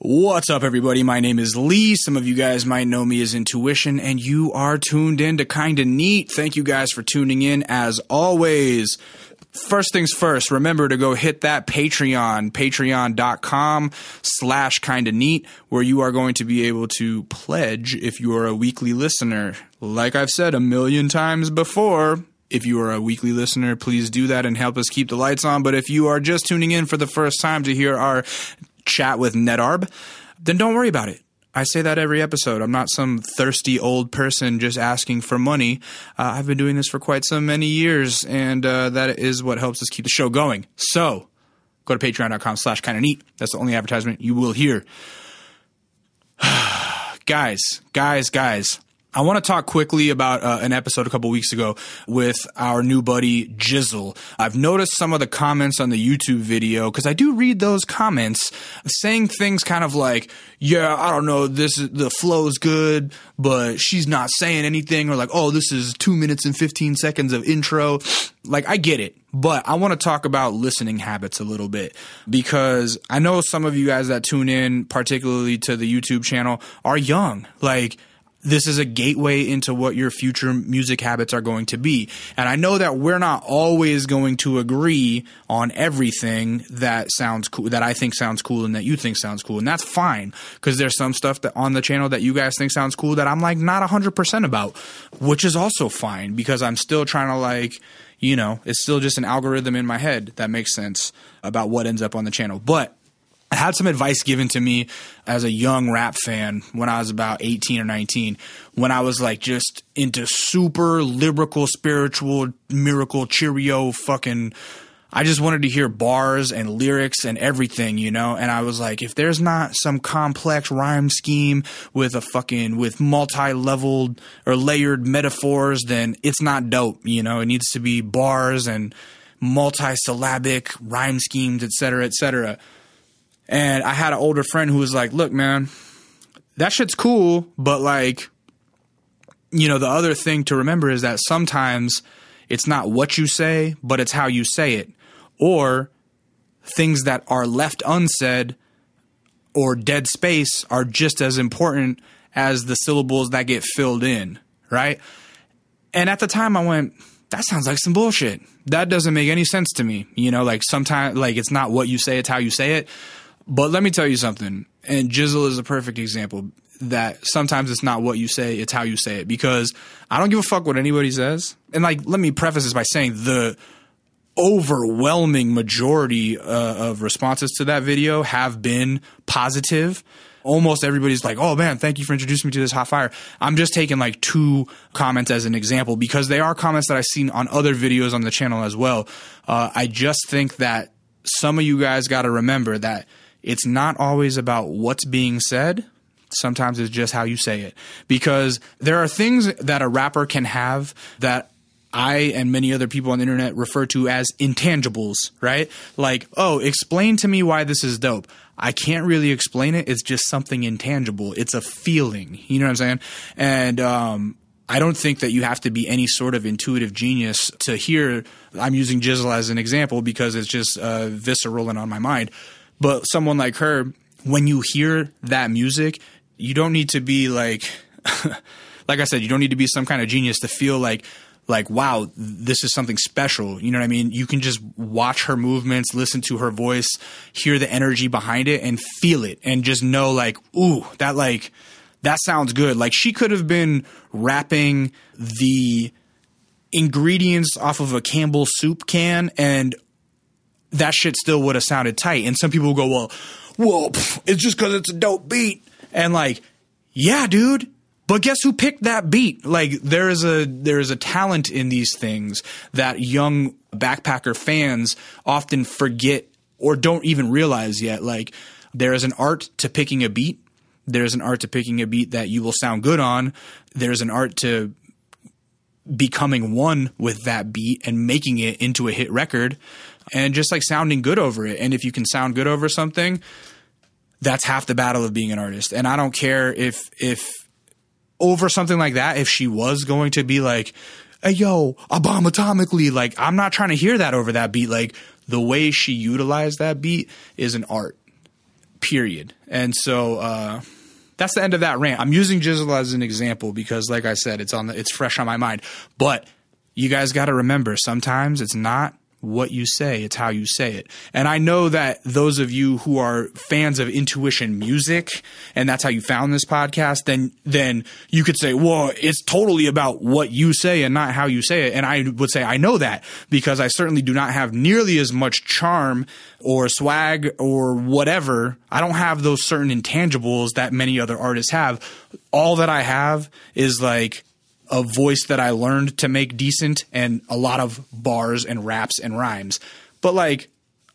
What's up, everybody? My name is Lee. Some of you guys might know me as Intuition, and you are tuned in to Kinda Neat. Thank you guys for tuning in as always. First things first, remember to go hit that Patreon, patreon.com slash kinda neat, where you are going to be able to pledge if you are a weekly listener. Like I've said a million times before, if you are a weekly listener, please do that and help us keep the lights on. But if you are just tuning in for the first time to hear our chat with Nedarb, then don't worry about it. I say that every episode. I'm not some thirsty old person just asking for money. Uh, I've been doing this for quite so many years, and uh, that is what helps us keep the show going. So, go to patreon.com slash kinda neat. That's the only advertisement you will hear. guys, guys, guys. I want to talk quickly about uh, an episode a couple weeks ago with our new buddy Jizzle. I've noticed some of the comments on the YouTube video because I do read those comments saying things kind of like, "Yeah, I don't know, this the flow's good, but she's not saying anything," or like, "Oh, this is two minutes and fifteen seconds of intro." Like, I get it, but I want to talk about listening habits a little bit because I know some of you guys that tune in, particularly to the YouTube channel, are young. Like this is a gateway into what your future music habits are going to be. And I know that we're not always going to agree on everything that sounds cool, that I think sounds cool and that you think sounds cool. And that's fine because there's some stuff that on the channel that you guys think sounds cool that I'm like not 100% about, which is also fine because I'm still trying to like, you know, it's still just an algorithm in my head that makes sense about what ends up on the channel. But I had some advice given to me as a young rap fan when I was about 18 or 19, when I was like just into super lyrical, spiritual, miracle, cheerio, fucking. I just wanted to hear bars and lyrics and everything, you know? And I was like, if there's not some complex rhyme scheme with a fucking, with multi leveled or layered metaphors, then it's not dope, you know? It needs to be bars and multi-syllabic rhyme schemes, et cetera, et cetera. And I had an older friend who was like, look, man, that shit's cool, but like, you know, the other thing to remember is that sometimes it's not what you say, but it's how you say it. Or things that are left unsaid or dead space are just as important as the syllables that get filled in, right? And at the time I went, that sounds like some bullshit. That doesn't make any sense to me. You know, like sometimes like it's not what you say, it's how you say it. But let me tell you something, and Jizzle is a perfect example that sometimes it's not what you say, it's how you say it. Because I don't give a fuck what anybody says. And like, let me preface this by saying the overwhelming majority uh, of responses to that video have been positive. Almost everybody's like, "Oh man, thank you for introducing me to this hot fire." I'm just taking like two comments as an example because they are comments that I've seen on other videos on the channel as well. Uh, I just think that some of you guys got to remember that it's not always about what's being said. Sometimes it's just how you say it. Because there are things that a rapper can have that I and many other people on the internet refer to as intangibles, right? Like, oh, explain to me why this is dope. I can't really explain it. It's just something intangible. It's a feeling. You know what I'm saying? And um, I don't think that you have to be any sort of intuitive genius to hear. I'm using Jizzle as an example because it's just uh, visceral and on my mind. But someone like her, when you hear that music, you don't need to be like, like I said, you don't need to be some kind of genius to feel like, like, wow, this is something special. You know what I mean? You can just watch her movements, listen to her voice, hear the energy behind it and feel it and just know like, ooh, that like, that sounds good. Like she could have been rapping the ingredients off of a Campbell soup can and that shit still would have sounded tight. And some people go, well, well, pff, it's just because it's a dope beat. And like, yeah, dude. But guess who picked that beat? Like there is a there is a talent in these things that young backpacker fans often forget or don't even realize yet. Like there is an art to picking a beat. There's an art to picking a beat that you will sound good on. There's an art to becoming one with that beat and making it into a hit record and just like sounding good over it. And if you can sound good over something, that's half the battle of being an artist. And I don't care if if over something like that, if she was going to be like, hey yo, a bomb atomically, like I'm not trying to hear that over that beat. Like the way she utilized that beat is an art. period. And so uh, that's the end of that rant. I'm using Jizzle as an example because, like I said, it's on the, it's fresh on my mind. But you guys got to remember, sometimes it's not what you say, it's how you say it. And I know that those of you who are fans of intuition music and that's how you found this podcast, then then you could say, "Well, it's totally about what you say and not how you say it." And I would say I know that because I certainly do not have nearly as much charm or swag or whatever. I don't have those certain intangibles that many other artists have. All that I have is like a voice that I learned to make decent and a lot of bars and raps and rhymes. But like,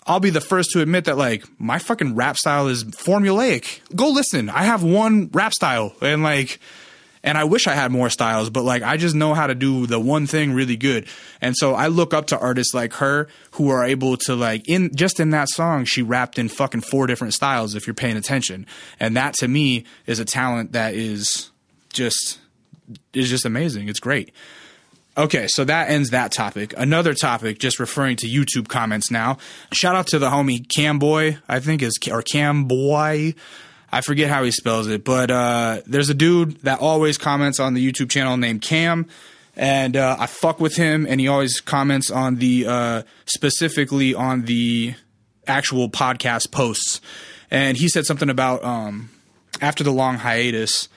I'll be the first to admit that like my fucking rap style is formulaic. Go listen. I have one rap style and like and I wish I had more styles, but like I just know how to do the one thing really good. And so I look up to artists like her who are able to like in just in that song she rapped in fucking four different styles if you're paying attention. And that to me is a talent that is just is just amazing. It's great. Okay, so that ends that topic. Another topic, just referring to YouTube comments now. Shout out to the homie Camboy, I think is or Camboy. I forget how he spells it, but uh, there's a dude that always comments on the YouTube channel named Cam, and uh, I fuck with him, and he always comments on the uh, specifically on the actual podcast posts, and he said something about um, after the long hiatus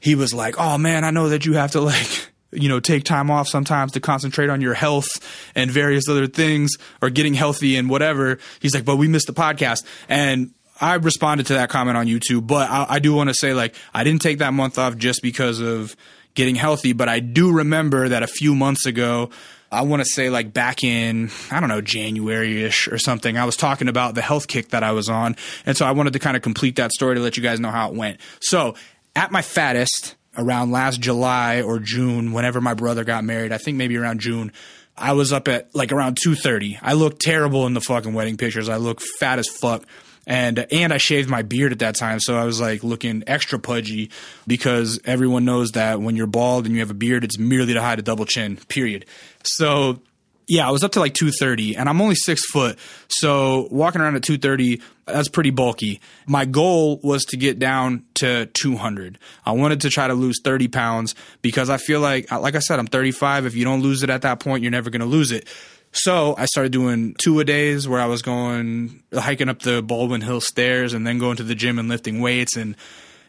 he was like, "Oh man, I know that you have to like." you know, take time off sometimes to concentrate on your health and various other things or getting healthy and whatever. He's like, but we missed the podcast. And I responded to that comment on YouTube, but I, I do want to say like, I didn't take that month off just because of getting healthy, but I do remember that a few months ago, I want to say like back in, I don't know, January ish or something, I was talking about the health kick that I was on. And so I wanted to kind of complete that story to let you guys know how it went. So at my fattest around last July or June, whenever my brother got married, I think maybe around June, I was up at like around 2:30. I looked terrible in the fucking wedding pictures. I look fat as fuck. And and I shaved my beard at that time, so I was like looking extra pudgy because everyone knows that when you're bald and you have a beard, it's merely to hide a double chin. Period. So yeah, I was up to like 230 and I'm only six foot. So walking around at 230, that's pretty bulky. My goal was to get down to 200. I wanted to try to lose 30 pounds because I feel like, uh, like I said, I'm 35. If you don't lose it at that point, you're never going to lose it. So I started doing two a days where I was going hiking up the Baldwin Hill stairs and then going to the gym and lifting weights and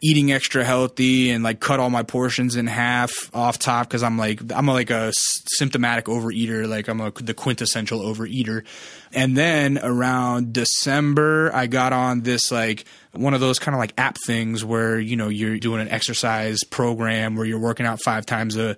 eating extra healthy and like cut all my portions in half off top because I'm like I'm like a symptomatic overeater, like I'm a the quintessential overeater. And then around December, I got on this like one of those kind of like app things where you know you're doing an exercise program where you're working out five times a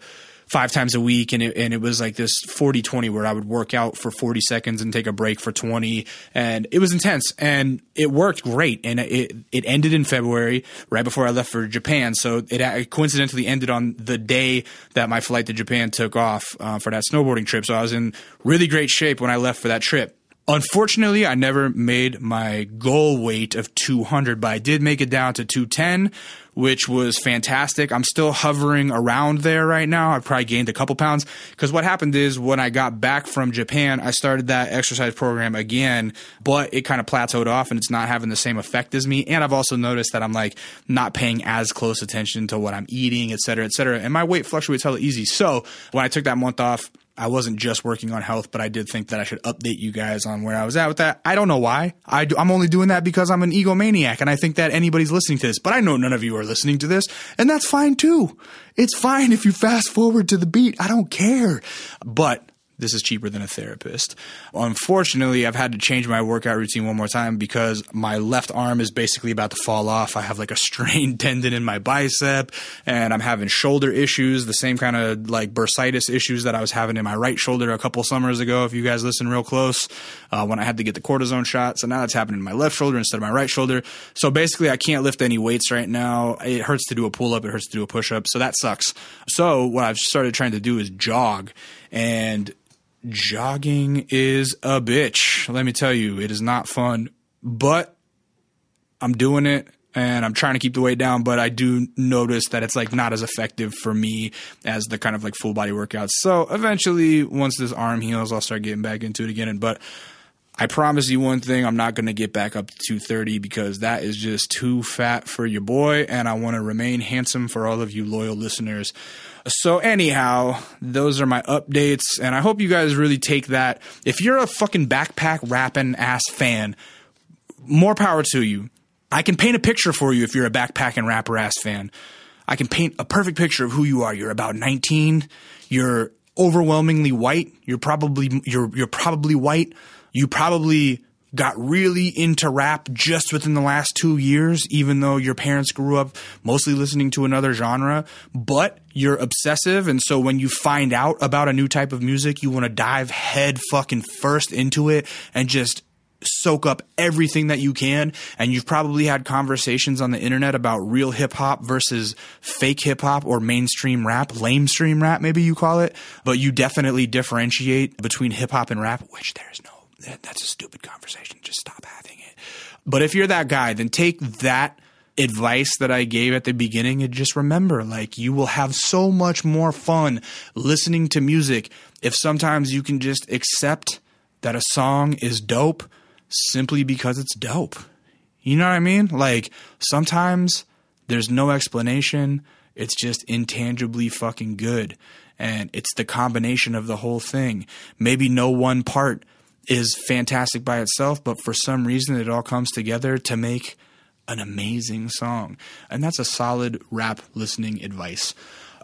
five times a week and it, and it was like this 40 20 where I would work out for 40 seconds and take a break for 20 and it was intense and it worked great and it it ended in February right before I left for Japan so it coincidentally ended on the day that my flight to Japan took off uh, for that snowboarding trip so I was in really great shape when I left for that trip Unfortunately, I never made my goal weight of 200, but I did make it down to 210, which was fantastic. I'm still hovering around there right now. I've probably gained a couple pounds because what happened is when I got back from Japan, I started that exercise program again, but it kind of plateaued off and it's not having the same effect as me. And I've also noticed that I'm like not paying as close attention to what I'm eating, et cetera, et cetera. And my weight fluctuates hella easy. So when I took that month off, I wasn't just working on health, but I did think that I should update you guys on where I was at with that. I don't know why. I do, I'm only doing that because I'm an egomaniac and I think that anybody's listening to this, but I know none of you are listening to this and that's fine too. It's fine if you fast forward to the beat. I don't care. But this is cheaper than a therapist. Unfortunately, I've had to change my workout routine one more time because my left arm is basically about to fall off. I have like a strained tendon in my bicep and I'm having shoulder issues, the same kind of like bursitis issues that I was having in my right shoulder a couple summers ago. If you guys listen real close, uh, when I had to get the cortisone shot. So now that's happening in my left shoulder instead of my right shoulder. So basically, I can't lift any weights right now. It hurts to do a pull up. It hurts to do a push up. So that sucks. So what I've started trying to do is jog and jogging is a bitch. Let me tell you, it is not fun, but I'm doing it and I'm trying to keep the weight down, but I do notice that it's like not as effective for me as the kind of like full body workouts. So eventually, once this arm heals, I'll start getting back into it again. But I promise you one thing, I'm not going to get back up to 230 because that is just too fat for your boy, and I want to remain handsome for all of you loyal listeners. So, anyhow, those are my updates, and I hope you guys really take that. If you're a fucking backpack rapping ass fan, more power to you. I can paint a picture for you if you're a backpack and rapper ass fan. I can paint a perfect picture of who you are. You're about 19. You're overwhelmingly white. You're probably you're you're probably white. You probably got really into rap just within the last 2 years even though your parents grew up mostly listening to another genre, but you're obsessive and so when you find out about a new type of music, you want to dive head fucking first into it and just soak up everything that you can. And you've probably had conversations on the internet about real hip hop versus fake hip hop or mainstream rap, lamestream rap, maybe you call it. But you definitely differentiate between hip hop and rap, which there's no, that's a stupid conversation. Just stop having it. But if you're that guy, then take that advice that I gave at the beginning and just remember like you will have so much more fun listening to music if sometimes you can just accept that a song is dope simply because it's dope. You know what I mean? Like sometimes there's no explanation. It's just intangibly fucking good. And it's the combination of the whole thing. Maybe no one part is fantastic by itself, but for some reason it all comes together to make an amazing song. And that's a solid rap listening advice.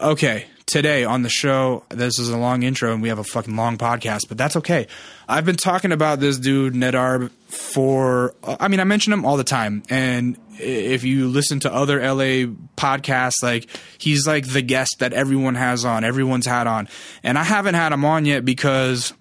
Okay, today on the show, this is a long intro and we have a fucking long podcast, but that's okay. I've been talking about this dude, Nedarb, for, I mean, I mention him all the time. And if you listen to other LA podcasts, like, he's like the guest that everyone has on, everyone's had on. And I haven't had him on yet because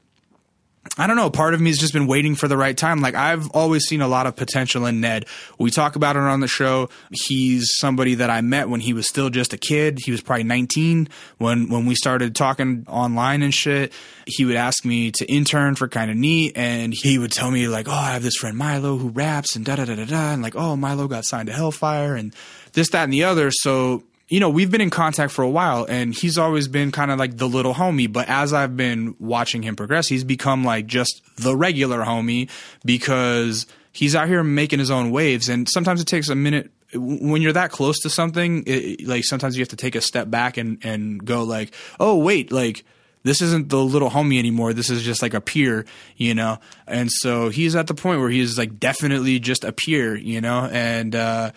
I don't know. Part of me has just been waiting for the right time. Like I've always seen a lot of potential in Ned. We talk about it on the show. He's somebody that I met when he was still just a kid. He was probably 19 when when we started talking online and shit. He would ask me to intern for kind of neat, and he would tell me like, "Oh, I have this friend Milo who raps and da da da da da," and like, "Oh, Milo got signed to Hellfyre and this, that, and the other." So you know, we've been in contact for a while and he's always been kind of like the little homie. But as I've been watching him progress, he's become like just the regular homie because he's out here making his own waves. And sometimes it takes a minute when you're that close to something, it, like sometimes you have to take a step back and, and go like, oh, wait, like, this isn't the little homie anymore. This is just like a peer, you know? And so he's at the point where he's like definitely just a peer, you know? And, uh,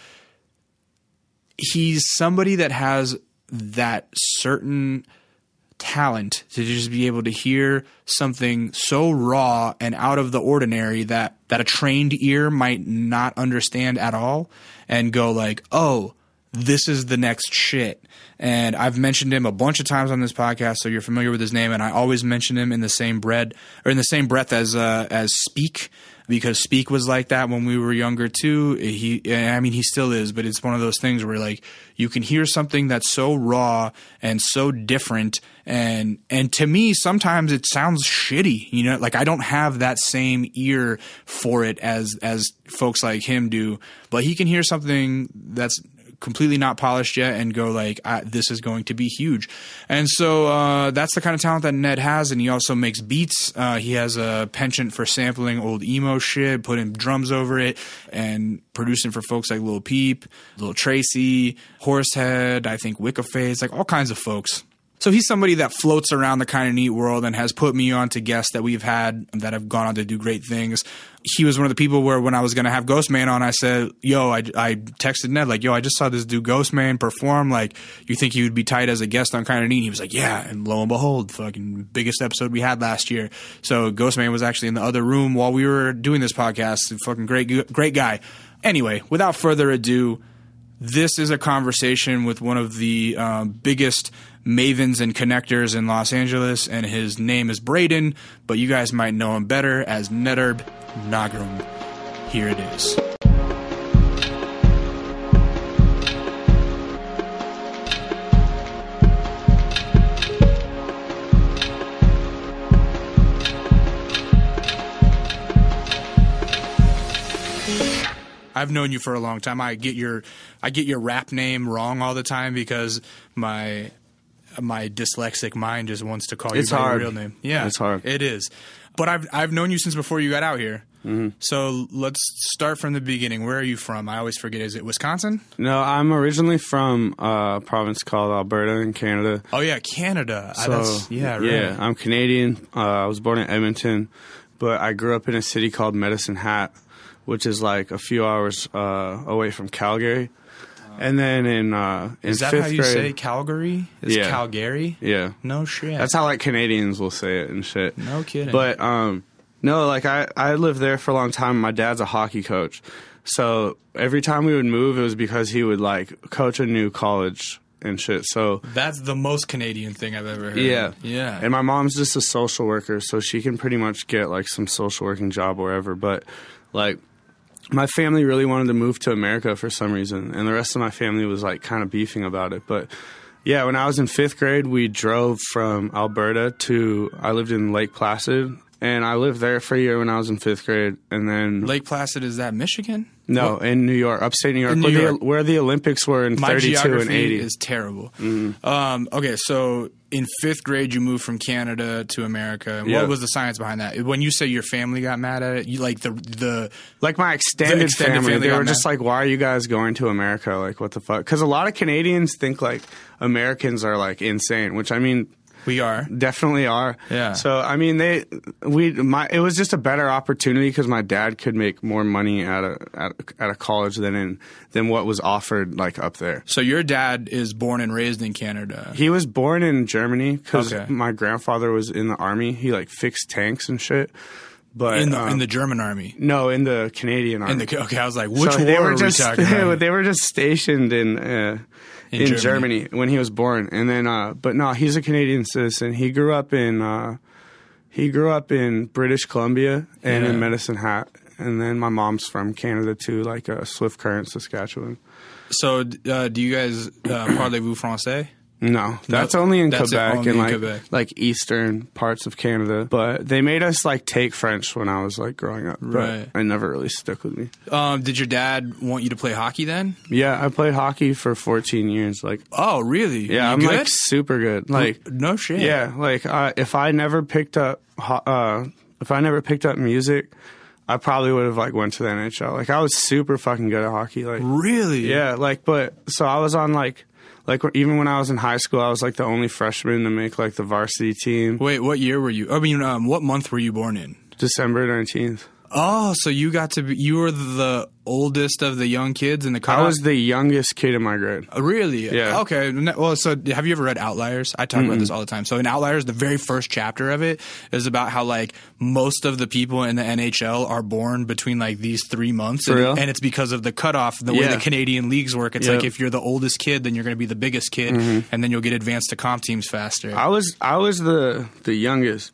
he's somebody that has that certain talent to just be able to hear something so raw and out of the ordinary that that a trained ear might not understand at all and go like, "Oh, this is the next shit." And I've mentioned him a bunch of times on this podcast, so you're familiar with his name. And I always mention him in the same bread or in the same breath as uh, as Speak because Speak was like that when we were younger too. He, I mean, he still is, but it's one of those things where like you can hear something that's so raw and so different, and and to me sometimes it sounds shitty. You know, like I don't have that same ear for it as as folks like him do, but he can hear something that's completely not polished yet and go like this is going to be huge. And so uh, that's the kind of talent that ned has and he also makes beats. Uh, he has a penchant for sampling old emo shit putting drums over it and producing for folks like lil peep lil tracy horsehead i think Wicca Phase like all kinds of folks so he's somebody that floats around the kind of neat world and has put me on to guests that we've had that have gone on to do great things. He was one of the people where when I was going to have Ghostemane on, I said, yo, I, I texted Ned, like, yo, I just saw this dude Ghostemane perform. Like, you think he would be tight as a guest on kind of neat? He was like, yeah. And lo and behold, fucking biggest episode we had last year. So Ghostemane was actually in the other room while we were doing this podcast. Fucking great, great guy. Anyway, without further ado, this is a conversation with one of the um, biggest mavens and connectors in Los Angeles, and his name is Braden, but you guys might know him better as Nedarb Nagrum. Here it is. I've known you for a long time. I get your I get your rap name wrong all the time because my my dyslexic mind just wants to call It's you by hard. your real name. Yeah, It's hard. It is. but I've I've known you since before you got out here. Mm-hmm. So let's start from the beginning. Where are you from? I always forget. Is it Wisconsin? No, I'm originally from a province called Alberta in Canada. Oh yeah, Canada. Uh, So that's, yeah, right. yeah, I'm Canadian. Uh, I was born in Edmonton, but I grew up in a city called Medicine Hat, which is like a few hours uh, away from Calgary. And then in uh, in Is that fifth how you grade, say Calgary? Is Yeah. Calgary? yeah, No shit. that's how like Canadians will say it and shit. no kidding. But um, no, like I I lived there for a long time. My dad's a hockey coach, so every time we would move, it was because he would like coach a new college and shit. So that's the most Canadian thing I've ever heard. Yeah. Yeah. And my mom's just a social worker, so she can pretty much get like some social working job wherever. But like, my family really wanted to move to America for some reason, and the rest of my family was like kind of beefing about it. But yeah, when I was in fifth grade, we drove from Alberta to I lived in Lake Placid, and I lived there for a year when I was in fifth grade, and then Lake Placid is that Michigan? no, in New York, upstate New York, In where, New the, where the Olympics were in My 32 geography and 80. is terrible. Mm-hmm. Um, okay, so in fifth grade, you moved from Canada to America. Yeah. What was the science behind that? When you say your family got mad at it, you like the the like my extended, extended family, family they were just mad. like, "Why are you guys going to America? Like, what the fuck?" Because a lot of Canadians think like Americans are like insane, which I mean, we are. definitely are. Yeah. So I mean, they we my it was just a better opportunity because my dad could make more money at a at, at a college than in than what was offered like up there. So your dad is born and raised in Canada. He was born in Germany because Okay. my grandfather was in the army. He like fixed tanks and shit. But in the um, in the German army. no, in the Canadian army. In the okay, I was like, which so war they were we just talking about? they were just stationed in uh, in, Germany. Germany. when he was born, and then uh, but no, he's a Canadian citizen. He grew up in uh, he grew up in British Columbia and Yeah. in Medicine Hat, and then my mom's from Canada too, like uh, Swift Current, Saskatchewan. So, uh, do you guys uh, parlez-vous français? No, that's only in that's Quebec only and like Quebec. like eastern parts of Canada. But they made us like take French when I was like growing up. Right. I never really stuck with me. Um, did your dad want you to play hockey then? Yeah, I played hockey for 14 years. Like, Oh, really? yeah, You I'm good? like super good. Like, no shit. yeah, like uh, if I never picked up, uh, if I never picked up music, I probably would have like went to the NHL. Like, I was super fucking good at hockey. Like, Really? yeah, like, but so I was on like, like even when I was in high school, I was like the only freshman to make like the varsity team. Wait, what year were you? I mean, um, what month were you born in? December 19th. Oh, so you got to be, you were the oldest of the young kids in the I was the youngest kid in my grade. Uh, Really? Yeah. Okay. Well, so have you ever read Outliers? I talk about this all the time. So in Outliers, the very first chapter of it is about how like most of the people in the NHL are born between like these three months, and, real? and it's because of the cutoff, the way the Canadian leagues work. It's Yep. like if you're the oldest kid, then you're going to be the biggest kid, and then you'll get advanced to comp teams faster. I was I was the the youngest,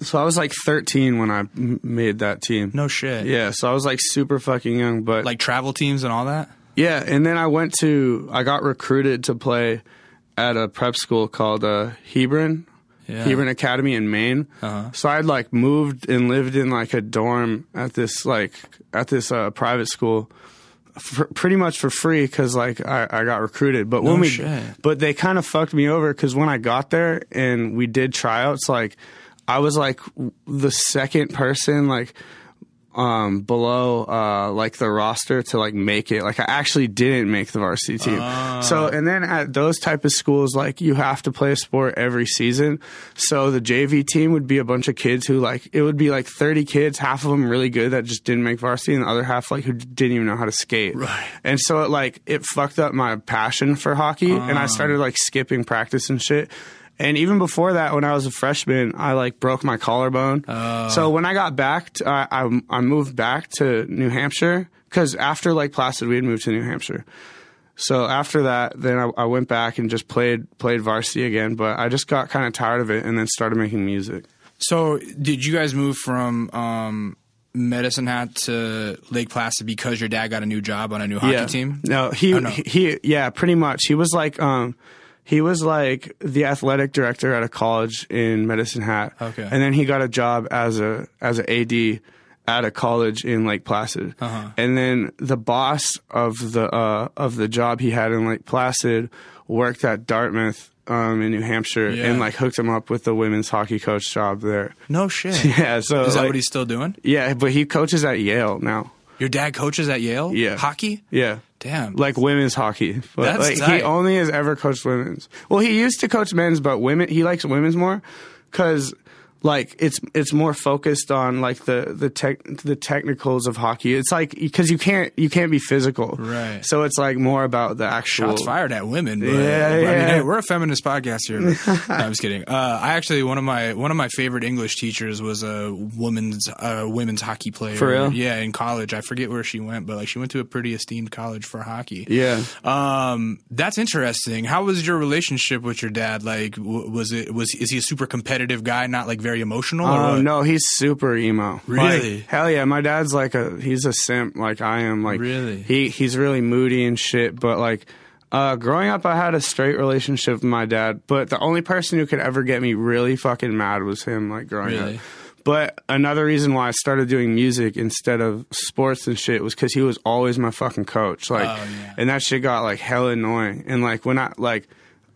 so I was like 13 when I m- made that team. no shit. Yeah, so I was like super fucking young, but Like travel teams and all that. yeah, and then I went to I got recruited to play at a prep school called uh, Hebron. Yeah. Hebron Academy in Maine. Uh-huh. So I'd like moved and lived in like a dorm at this like at this uh, private school, for, pretty much for free because like I, I got recruited. But when No we shit. but they kind of fucked me over because when I got there and we did tryouts, like I was like the second person like um below uh like the roster to like make it. Like i actually didn't make the varsity team. So and then at those type of schools like you have to play a sport every season. So the jv team would be a bunch of kids who like it would be like 30 kids half of them really good that just didn't make varsity and the other half like who didn't even know how to skate. Right. and so it like it fucked up my passion for hockey and i started like skipping practice and shit and even before that, when I was a freshman, I like broke my collarbone. So when I got back, to, I, I I moved back to New Hampshire because after Lake Placid, we had moved to New Hampshire. So after that, then I, I went back and just played played varsity again. But I just got kind of tired of it, and then started making music. So, did you guys move from um, Medicine Hat to Lake Placid because your dad got a new job on a new hockey team? No, he, Oh, no. he he yeah, pretty much. He was like um he was like the athletic director at a college in Medicine Hat. Okay. And then he got a job as a as a AD at a college in Lake Placid, Uh-huh. and then the boss of the uh, of the job he had in Lake Placid worked at Dartmouth um, in New Hampshire, Yeah. and like hooked him up with the women's hockey coach job there. No shit. Yeah, so Is that like- what he's still doing? yeah, but he coaches at Yale now. Your dad coaches at Yale? Yeah. Hockey? Yeah. Damn. like women's hockey. But That's like tight. he only has ever coached women's. Well, he used to coach men's, but women he likes women's more because like it's it's more focused on like the the tech the technicals of hockey. It's like because you can't you can't be physical, Right. So it's like more about the actual. Shots fired at women. But, Yeah, but I mean, yeah. hey, we're a feminist podcast here. no, I'm just kidding. Uh, I actually one of my one of my favorite English teachers was a woman's uh, women's hockey player. For real? Yeah, in college. I forget where she went, but like she went to a pretty esteemed college for hockey. Yeah. Um, that's interesting. How was your relationship with your dad? Like, was it was is he a super competitive guy, not like very emotional? Oh what? no, he's super emo. Really? Like, hell yeah, my dad's like a he's a simp like I am. Like Really? he he's really moody and shit. But like uh, growing up, I had a straight relationship with my dad. But the only person who could ever get me really fucking mad was him. Like growing Really? up. But another reason why I started doing music instead of sports and shit was because he was always my fucking coach. Like, Oh, yeah. and that shit got like hell annoying. And like when I like.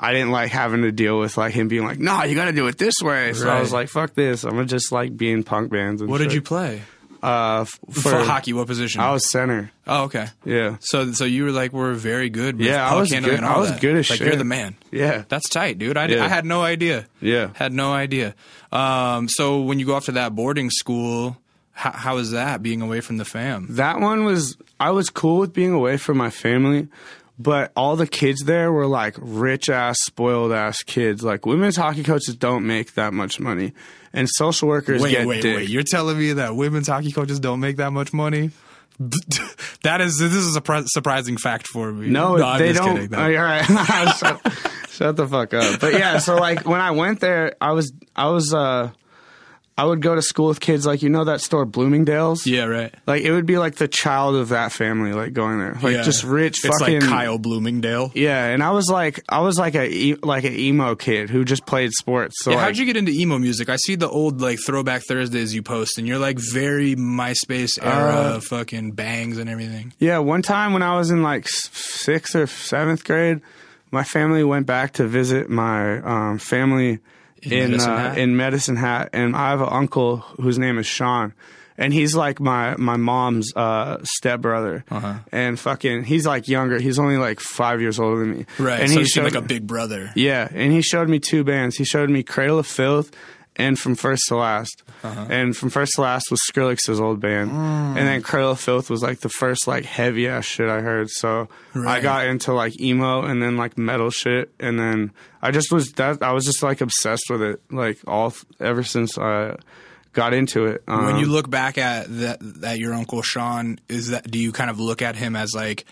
I didn't like having to deal with like him being like, "No, you got to do it this way." So I was Right. like, "Fuck this! I'm gonna just like be in punk bands." And What did shit. you play Uh, f- for, hockey? What position? I was center. oh, okay. Yeah, So, so you were like, we're very good. With Yeah, I puck was handling good- and all I was that. good as like, shit. You're the man. yeah, That's tight, dude. I, Yeah. I had no idea. yeah. Had no idea. Um, so when you go off to that boarding school, how, how is that being away from the fam? That one was I was cool with being away from my family, but all the kids there were like rich ass, spoiled ass kids. Like women's hockey coaches don't make that much money, and social workers Wait, get wait, dick. wait. You're telling me that women's hockey coaches don't make that much money? that is this is a surpri- surprising fact for me. No, I'm they just don't. kidding. No. you're shut, shut the fuck up. But yeah, so like when I went there, I was I was uh I would go to school with kids like you know that store Bloomingdale's. Yeah, right. Like it would be like the child of that family, like going there, like Yeah. just rich It's fucking. like Kyle Bloomingdale. Yeah, and I was like, I was like a like an emo kid who just played sports. So Yeah, like, how'd you get into emo music? I see the old like throwback Thursdays you post, and you're like very MySpace era Uh, fucking bangs and everything. yeah, one time when I was in like sixth or seventh grade, my family went back to visit my um, family In in Medicine uh, Hat? in Medicine Hat, and I have an uncle whose name is Sean. And he's like my my mom's uh, stepbrother, Uh-huh. and fucking he's like younger. He's only like five years older than me, Right. And so he you seem showed- like a big brother. Yeah, and he showed me two bands. He showed me Cradle of Filth and From First to Last. Uh-huh. And From First to Last was Skrillex's old band. Mm. And then Cradle of Filth was like the first like heavy ass shit I heard. So I got into like emo and then like metal shit and then I just was that I was just like obsessed with it like all ever since I got into it. Um, When you look back at that, at your uncle Sean, is that do you kind of look at him as like,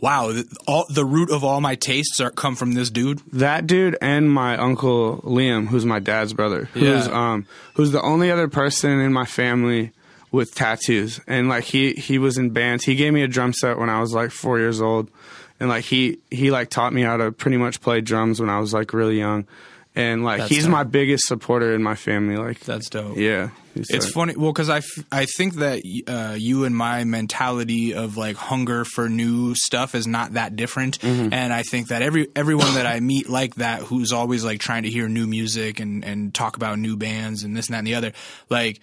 wow, all the root of all my tastes are come from this dude? That dude and my uncle Liam, who's my dad's brother, who's Yeah. um who's the only other person in my family with tattoos. And like he he was in bands. He gave me a drum set when I was like 4 years old. And like he he like taught me how to pretty much play drums when I was like really young. And like That's he's dope. my biggest supporter in my family like That's dope. yeah. he's It's like- funny, well, because I, f- I think that uh, you and my mentality of like hunger for new stuff is not that different, Mm-hmm. and I think that every everyone that I meet like that, who's always like trying to hear new music and and talk about new bands and this and that and the other, like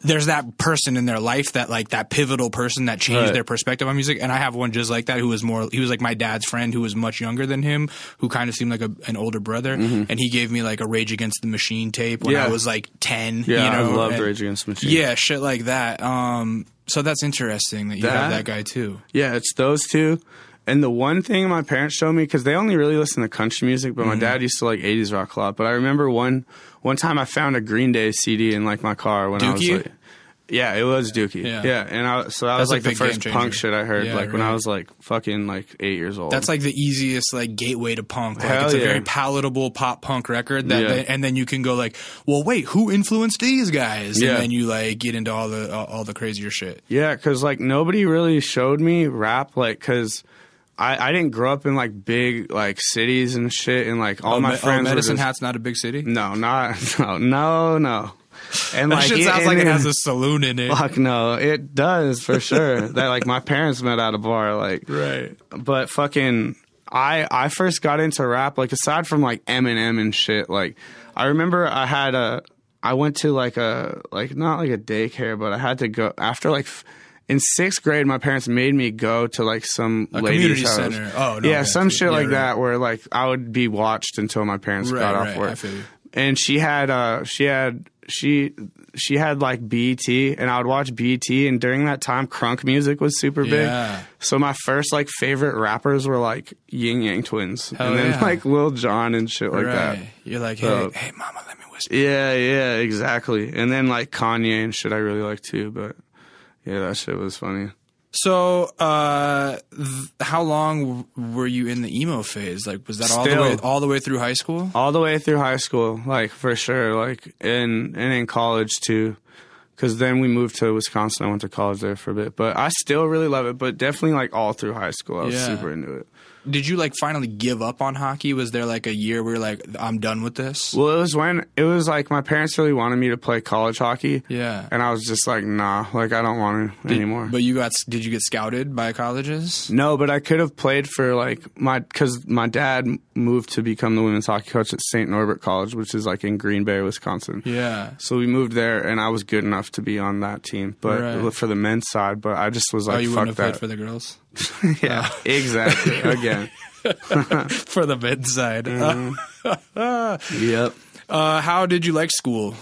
there's that person in their life that like that pivotal person that changed Right. their perspective on music and i have one just like that who was more he was like my dad's friend who was much younger than him who kind of seemed like a, an older brother and he gave me like a rage against the machine tape when i Mm-hmm. Was like 10 Yeah, you know I loved and- Rage Against the Machine. yeah shit like that um so that's interesting that you have That- that guy too Yeah, it's those two. And the one thing my parents showed me because they only really listen to country music, but my Mm-hmm. dad used to like '80s rock a lot. But I remember one one time I found a Green Day CD in like my car when I was Dookie? like, yeah, it was Dookie. Yeah. Yeah, and I so that That's was like the first punk shit I heard Yeah, like when. I was like fucking like eight years old. that's like the easiest like gateway to punk. Like Hell it's a very palatable pop punk record that, Yeah. they- and then you can go like, well, wait, who influenced these guys? Yeah. And then you like get into all the all, all the crazier shit. Yeah, because like nobody really showed me rap, like because I I didn't grow up in like big like cities and shit, and like all oh, my Me- oh, friends. oh, Medicine just- Hat's not a big city. No, not no, no, no. And That like shit it- sounds like it then- has a saloon in it. Fuck no, it does for sure. that like my parents met at a bar, like Right. but fucking I I first got into rap like aside from like Eminem and shit like I remember I had a I went to like a like not like a daycare but I had to go after like f- in sixth grade my parents made me go to like some A lady's community house. center. Oh, no, yeah okay. some shit Yeah, like right. that where like I would be watched until my parents Right, got off right. work I feel you. and she had uh she had she she had like BET and I would watch BET and during that time crunk music was super Yeah. big. So my first like favorite rappers were like Ying Yang Twins Hell and then yeah. like Lil Jon and shit like that. You're like, hey, So- hey, mama, let me whisper. Yeah, yeah, exactly. And then like Kanye and shit I really like too, but yeah, that shit was funny. So, uh, th- how long w- were you in the emo phase? Like, was that all the Still. way all the way through high school? all the way through high school, like for sure, like in and in college too. Because then we moved to Wisconsin. I went to college there for a bit, but I still really love it. But definitely, like all through high school, I was Yeah. super into it. Did you like finally give up on hockey? Was there like a year where you're like, I'm done with this? Well, it was when it was like my parents really wanted me to play college hockey, yeah. and I was just like, nah, like I don't want to anymore. But you got did you get scouted by colleges? No, but I could have played for like my because my dad moved to become the women's hockey coach at St. Norbert College, which is like in Green Bay, Wisconsin. Yeah. So we moved there, and I was good enough to be on that team, but Right. for the men's side. But I just was like, Oh, like, you wouldn't have played that. for the girls? yeah, exactly. Again. for the men's side. Mm-hmm. Yep. Uh, how did you like school?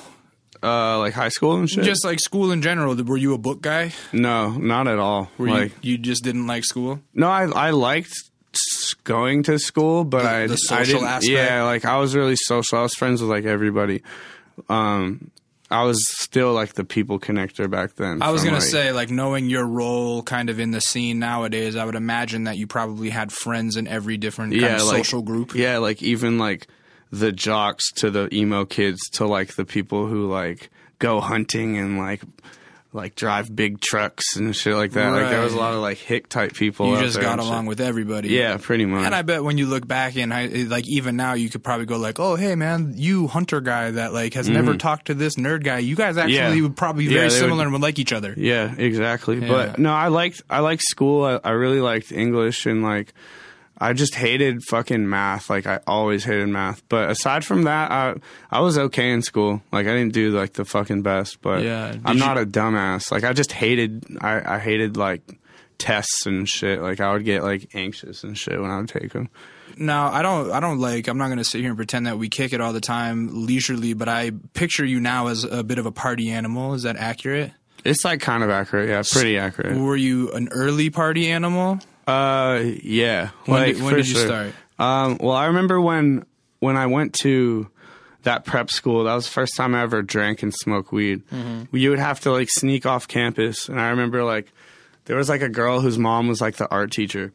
Uh, like high school and shit. Just like school in general. Were you a book guy? no, not at all. Were like you, you just didn't like school? no, I I liked going to school, but The- I the I social didn't, aspect? Yeah, like I was really social. I was friends with like everybody. Um, I was still like the people connector back then. I was from, gonna like- say, like knowing your role kind of in the scene nowadays, I would imagine that you probably had friends in every different kind yeah, of like, social group. Yeah, like even like the jocks to the emo kids to like the people who like go hunting and like like drive big trucks and shit like that. Like there was a lot of like hick type people. You just got along shit. with everybody. Yeah, pretty much. And I bet when you look back in, high- like even now, you could probably go like, "Oh, hey man, you hunter guy that like has never talked to this nerd guy. You guys actually Mm-hmm. Yeah. would probably be Yeah, very they would- similar and would like each other." Yeah, exactly. Yeah. But no, I liked I liked school. I, I really liked English and like I just hated fucking math. Like I always hated math. But aside from that, I I was okay in school. Like I didn't do like the fucking best, but Yeah. Did I'm you- not a dumbass. Like I just hated I I hated like tests and shit. Like I would get like anxious and shit when I would take them. Now, I don't, I don't like. I'm not going to sit here and pretend that we kick it all the time leisurely, but I picture you now as a bit of a party animal. Is that accurate? It's like kind of accurate. Yeah, pretty accurate. Were you an early party animal? Uh, yeah. When like, did- when did you sure. start? Um, well, I remember when when I went to that prep school. That was the first time I ever drank and smoked weed. Mm-hmm. You would have to like sneak off campus, and I remember like there was like a girl whose mom was like the art teacher,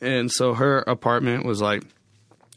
and so her apartment was like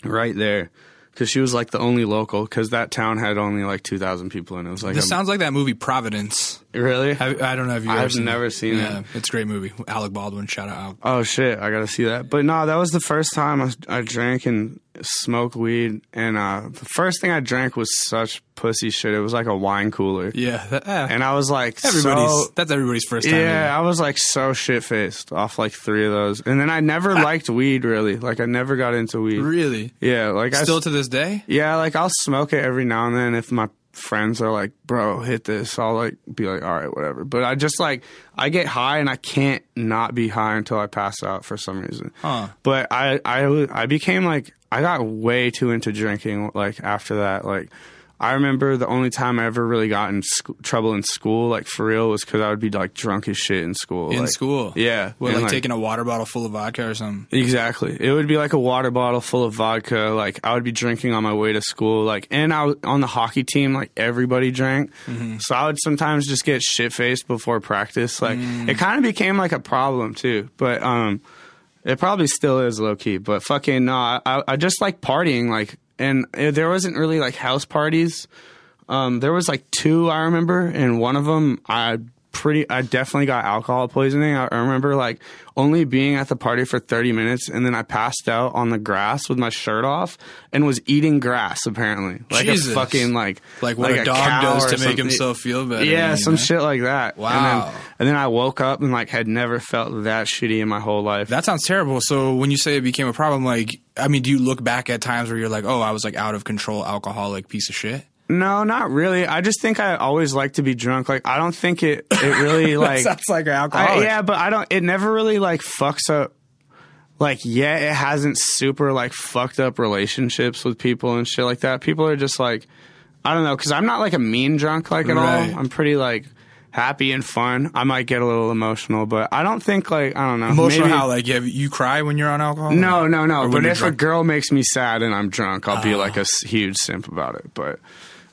right there. Because she was like the only local, because that town had only like two thousand people in it. It was like This a- sounds like that movie Providence. really. I, I don't know if you. I've never seen yeah, it. It's a great movie. Alec Baldwin. Shout out. Alec. Oh shit, I gotta see that. But no, that was the first time I, I drank and smoked weed, and uh, the first thing I drank was such pussy shit. It was like a wine cooler, Yeah, that, eh, and I was like, everybody's. so- that's everybody's first time. yeah, I was like so shit faced off like three of those, and then I never liked weed really. Like I never got into weed. Really. Yeah, like I Still to this day. yeah, like I'll smoke it every now and then if my friends are like, "Bro, hit this." I'll like be like, "All right, whatever." But I just like I get high and I can't not be high until I pass out for some reason. Huh. But I I I became like I got way too into drinking like after that like I remember the only time I ever really got in sc- trouble in school, like for real, was because I would be like drunk as shit in school. In like- school. yeah. What, And, like, taking a water bottle full of vodka or something. Exactly. It would be like a water bottle full of vodka. Like I would be drinking on my way to school. Like, and I was on the hockey team. Like everybody drank, so I would sometimes just get shit faced before practice. Like it kind of became like a problem too. But um, it probably still is low key. But fucking no, I I just like partying. Like, and uh, there wasn't really like house parties. Um, there was like two I remember, and one of them I pretty. I definitely got alcohol poisoning. I, remember like only being at the party for 30 minutes, and then I passed out on the grass with my shirt off and was eating grass. Apparently, like Jesus. a fucking like Like what a dog cow does to make himself feel better. Yeah, you some know? shit like that. Wow. And then, and then I woke up and like had never felt that shitty in my whole life. That sounds terrible. So when you say it became a problem, like, I mean, do you look back at times where you're like, oh, I was like out of control, alcoholic piece of shit? No, not really. I just think I always like to be drunk. Like I don't think it it really like sounds like an I, yeah, but I don't. It never really like fucks up. Like yeah, it hasn't super like fucked up relationships with people and shit like that. People are just like, I don't know, because I'm not like a mean drunk like at Right. all. I'm pretty like happy and fun. I might get a little emotional, but I don't think like I don't know. Emotional maybe- how? Like, you, have, you cry when you're on alcohol? No, no, no. But if a girl makes me sad and I'm drunk, I'll be like a huge simp about it. But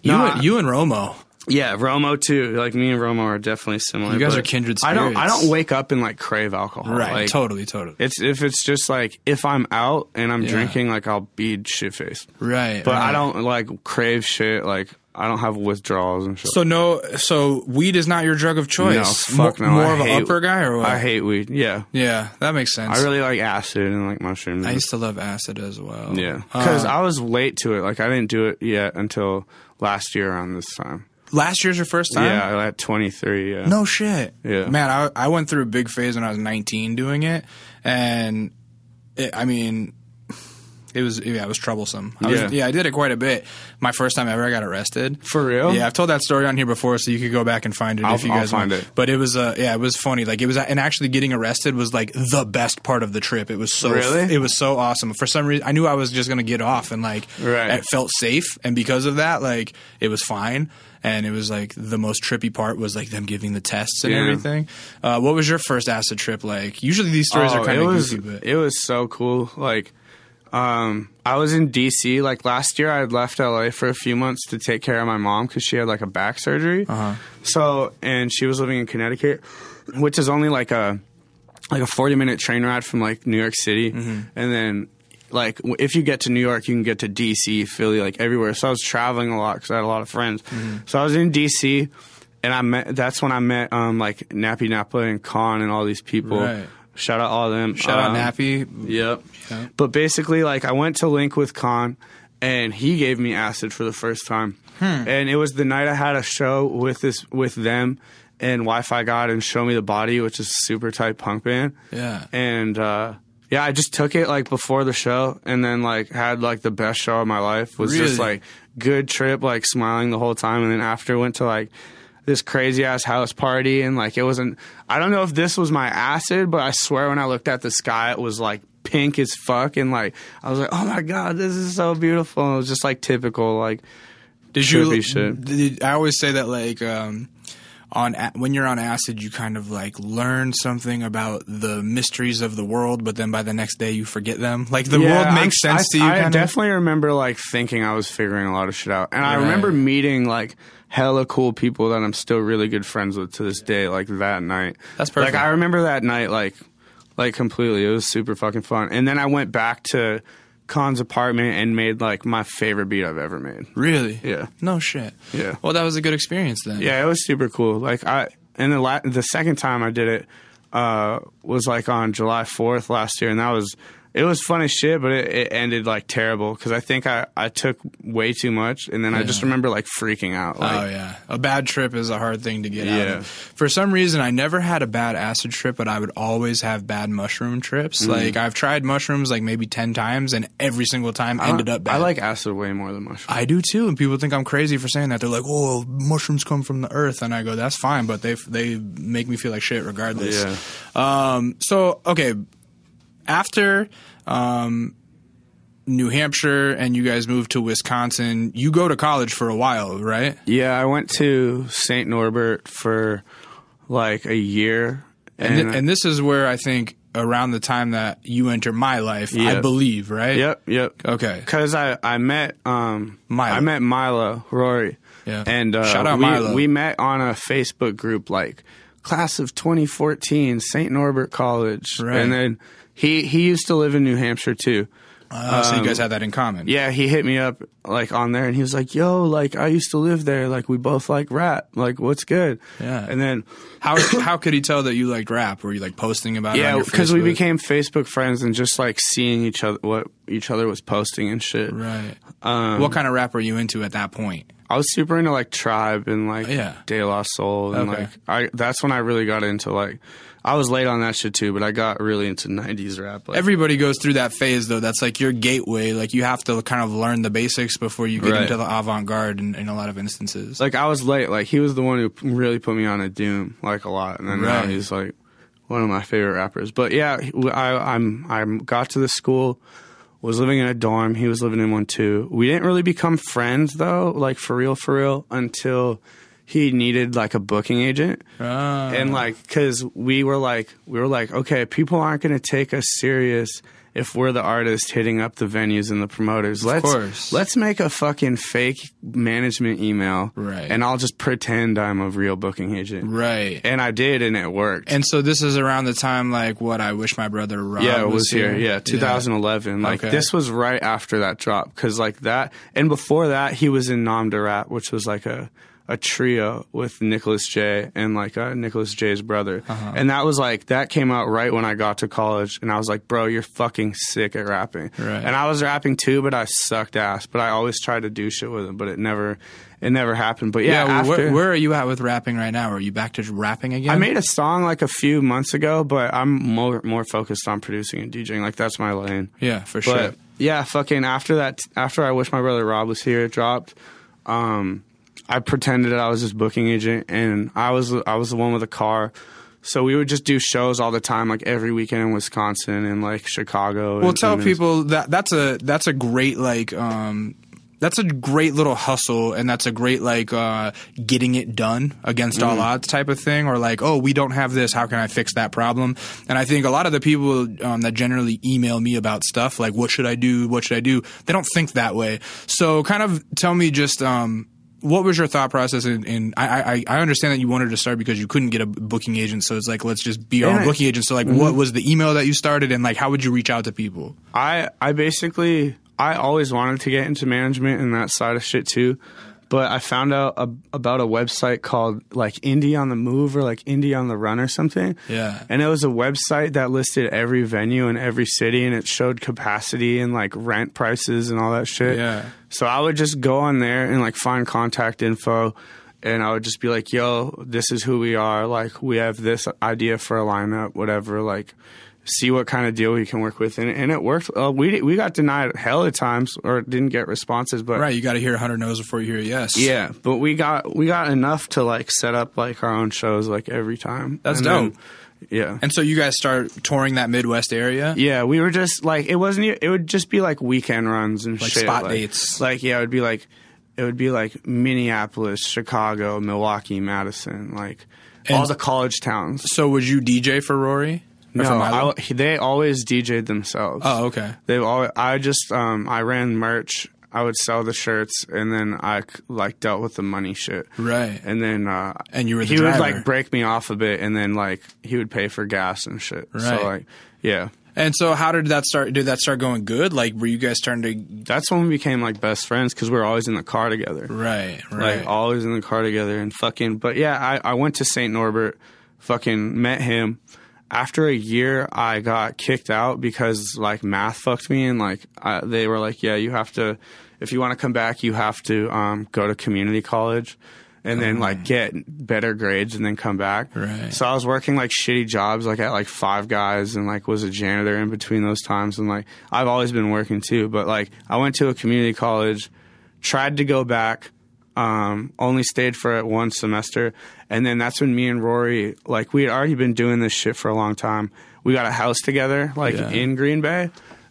You, No, and, you and Romo. yeah, Romo too. Like me and Romo are definitely similar. You guys are kindred spirits. I don't. I don't wake up and like crave alcohol. Right. Like, totally, totally. It's if it's just like if I'm out and I'm Yeah. drinking, like I'll be shit faced. right. But right. I don't like crave shit. Like I don't have withdrawals and shit. So no, so weed is not your drug of choice. no, fuck no. More I of an upper guy or what? I hate weed. Yeah, yeah, that makes sense. I really like acid and like mushrooms. I used to love acid as well. yeah, Uh, because I was late to it. Like I didn't do it yet until last year around this time. last year's your first time. Yeah, at 23. Yeah. No shit. Yeah. Man, I I went through a big phase when I was 19 doing it, and it, I mean, it was yeah, it was troublesome. I was, Yeah. yeah, I did it quite a bit. My first time ever, I got arrested. For real? Yeah, I've told that story on here before, so you could go back and find it I'll- if you I'll guys find want. it. But it was uh, yeah, it was funny. Like it was, and actually getting arrested was like the best part of the trip. It was so Really? it was so awesome. For some reason, I knew I was just gonna get off, and like Right. it felt safe, and because of that, like it was fine. And it was like the most trippy part was like them giving the tests and Yeah. everything. Uh, what was your first acid trip like? Usually these stories are Oh, kind of goofy, but it was so cool. Like, um, I was in DC. Like last year, I had left LA for a few months to take care of my mom because she had like a back surgery. Uh-huh. So, and she was living in Connecticut, which is only like a like a forty minute train ride from like New York City, Mm-hmm. and then. Like if you get to New York, you can get to DC, Philly, like everywhere. So I was traveling a lot because I had a lot of friends. Mm-hmm. So I was in DC, and I met. That's when I met um like Nappy Napa and Khan and all these people. Right. Shout out all of them. shout out Um, Nappy. Yep. Yeah. But basically, like, I went to Link with Khan, and he gave me acid for the first time. Hmm. And it was the night I had a show with this with them and WifiGawd and Show Me the Body, which is a super tight punk band. Yeah. And uh, yeah, I just took it like before the show, and then like had like the best show of my life. Was just like good trip, like smiling the whole time, and then after went to like this crazy ass house party and like it wasn't I don't know if this was my acid, but I swear when I looked at the sky it was like pink as fuck and like I was like, Oh my god, this is so beautiful. And it was just like typical like Did you? shit. Did, I always say that like um, on when you're on acid, you kind of like learn something about the mysteries of the world, but then by the next day you forget them. Like the Yeah, world makes I'm- sense I, to you. I kind of? definitely remember like thinking I was figuring a lot of shit out. And I remember meeting like hella cool people that I'm still really good friends with to this day, like that night. That's perfect. Like I remember that night like like completely. It was super fucking fun. And then I went back to Khan's apartment and made like my favorite beat I've ever made. Really? Yeah. No shit. Yeah. Well, that was a good experience then. Yeah, it was super cool. Like I and the la- the second time I did it uh, was like on July 4th last year, and that was it was fun as shit, but it, it ended like terrible because I think I I took way too much, and then I just remember like freaking out. Like, oh yeah, a bad trip is a hard thing to get out Yeah. of. For some reason, I never had a bad acid trip, but I would always have bad mushroom trips. Mm. Like I've tried mushrooms like maybe ten times, and every single time I- ended up bad. I like acid way more than mushroom. I do too, and people think I'm crazy for saying that. They're like, "Oh, mushrooms come from the earth," and I go, "That's fine," but they they make me feel like shit regardless. Yeah. Um. So okay, after um, New Hampshire and you guys moved to Wisconsin, you go to college for a while, right? Yeah, I went to St. Norbert for like a year, And th- and this is where I think around the time that you enter my life, I believe, right? yep, yep. Okay. Because I, I met um Milo. I met Milo Rory. Yeah. And uh, Shout out we, Milo. we met on a Facebook group like class of 2014 St. Norbert College. Right. And then he he used to live in New Hampshire too. Uh, so you guys had that in common. Yeah, he hit me up like on there and he was like, "Yo, like I used to live there. Like we both like rap. Like what's good?" Yeah. And then How how could he tell that you liked rap? Were you like posting about it? yeah, because because we became Facebook friends and just like seeing each other what each other was posting and shit. right. Um, what kind of rap were you into at that point? I was super into like Tribe and like Yeah. De La Soul and Okay. like I that's when I really got into like I was late on that shit too, but I got really into '90s rap. Like, Everybody goes through that phase though. That's like your gateway. Like you have to kind of learn the basics before you get Right. into the avant garde in, in a lot of instances. like I was late. Like he was the one who really put me on a Doom like a lot, and then now he's like one of my favorite rappers. But yeah, I I'm I got to the school, was living in a dorm. He was living in one too. We didn't really become friends though, like for real, for real, until he needed like a booking agent. Ah. and like because we were like we were like okay people aren't going to take us serious if we're the artist hitting up the venues and the promoters let's course. let's make a fucking fake management email Right. and i'll just pretend i'm a real booking agent right. and i did and it worked And so this is around the time like what I wish my brother Rob yeah, it was, was here. Yeah, 2011. Like Okay. this was right after that drop because like that, and before that, he was in Nom de which was like a a trio with Nicholas J and like uh, Nicholas J's brother, Uh-huh. and that was like that came out right when I got to college, and I was like, bro, you're fucking sick at rapping, Right. and I was rapping too, but I sucked ass, but I always tried to do shit with him, but it never, it never happened. But yeah, Yeah, well, after, where, where are you at with rapping right now? Are you back to rapping again? I made a song like a few months ago, but I'm more more focused on producing and DJing. Like that's my lane. yeah, for But sure. yeah, fucking after that, after I wish my brother Rob was here, it dropped. Um, I pretended that I was his booking agent, and I was I was the one with a car. So we would just do shows all the time, like every weekend in Wisconsin and like Chicago. Well, and- tell and people that that's a that's a great like um that's a great little hustle and that's a great like uh getting it done against Mm-hmm. all odds type of thing or like oh we don't have this how can I fix that problem and I think a lot of the people um, that generally email me about stuff like what should I do what should I do they don't think that way so kind of tell me just um what was your thought process? And, in I, I I understand that you wanted to start because you couldn't get a booking agent, so it's like let's just be our Yeah. own booking agent. So like, mm-hmm. what was the email that you started, and like, how would you reach out to people? I I basically I always wanted to get into management and that side of shit too, but I found out a, about a website called like Indie on the Move or like Indie on the Run or something. Yeah. And it was a website that listed every venue in every city and it showed capacity and like rent prices and all that shit. Yeah. So I would just go on there and like find contact info and I would just be like, yo, this is who we are. Like, we have this idea for a lineup, whatever. Like, see what kind of deal we can work with. And, and it worked. Uh, we, we got denied hell of times or didn't get responses, but Right, you got to hear 100 no's before you hear a yes. yeah, but we got, we got enough to like set up like our own shows like every time. That's And then- dope. yeah. And so you guys start touring that Midwest area. Yeah, we were just like it wasn't. It would just be like weekend runs and Like shit, spot dates. Like yeah, it would be like it would be like Minneapolis, Chicago, Milwaukee, Madison, like all the college towns. So would you DJ for Rory? No? I, they always DJ'd themselves. oh, okay. They always. I just um I ran merch. I would sell the shirts, and then I like dealt with the money shit. Right. And then uh, And you were the he driver. would like break me off a bit, and then like he would pay for gas and shit. Right. So like yeah. And so how did that start? Did that start going good? Like, were you guys starting to? that's when we became like best friends because we were always in the car together. Right, right. Like always in the car together and fucking. But yeah, I, I went to St. Norbert, fucking met him. After a year, I got kicked out because like math fucked me and like I, they were like, yeah, you have to, if you want to come back, you have to um, go to community college. And then like get better grades and then come back. Right. So I was working like shitty jobs, like at like Five Guys, and like was a janitor in between those times. And like I've always been working too, but like I went to a community college, tried to go back, um, only stayed for it one semester, and then that's when me and Rory, like we had already been doing this shit for a long time. We got a house together, like Yeah. in Green Bay,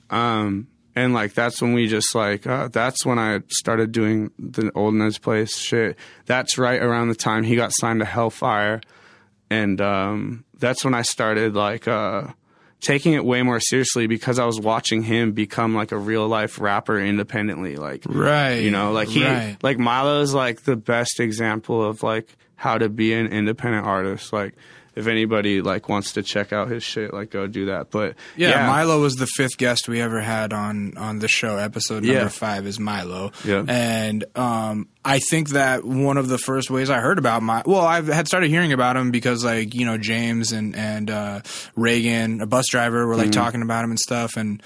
um, and like that's when we just like uh, that's when I started doing the old Ned's place shit. That's right around the time he got signed to Hellfyre, and um, that's when I started like uh, taking it way more seriously because I was watching him become like a real life rapper independently. Like Right, you know, like he right. like Milo is like the best example of like how to be an independent artist. Like if anybody like wants to check out his shit, like go do that. But Yeah, Milo was the fifth guest we ever had on on the show. Episode number Yeah. five is Milo. Yeah. and um, I think that one of the first ways I heard about my well, I had started hearing about him because like you know James and and uh, Reagan, a bus driver, were Mm-hmm. like talking about him and stuff, and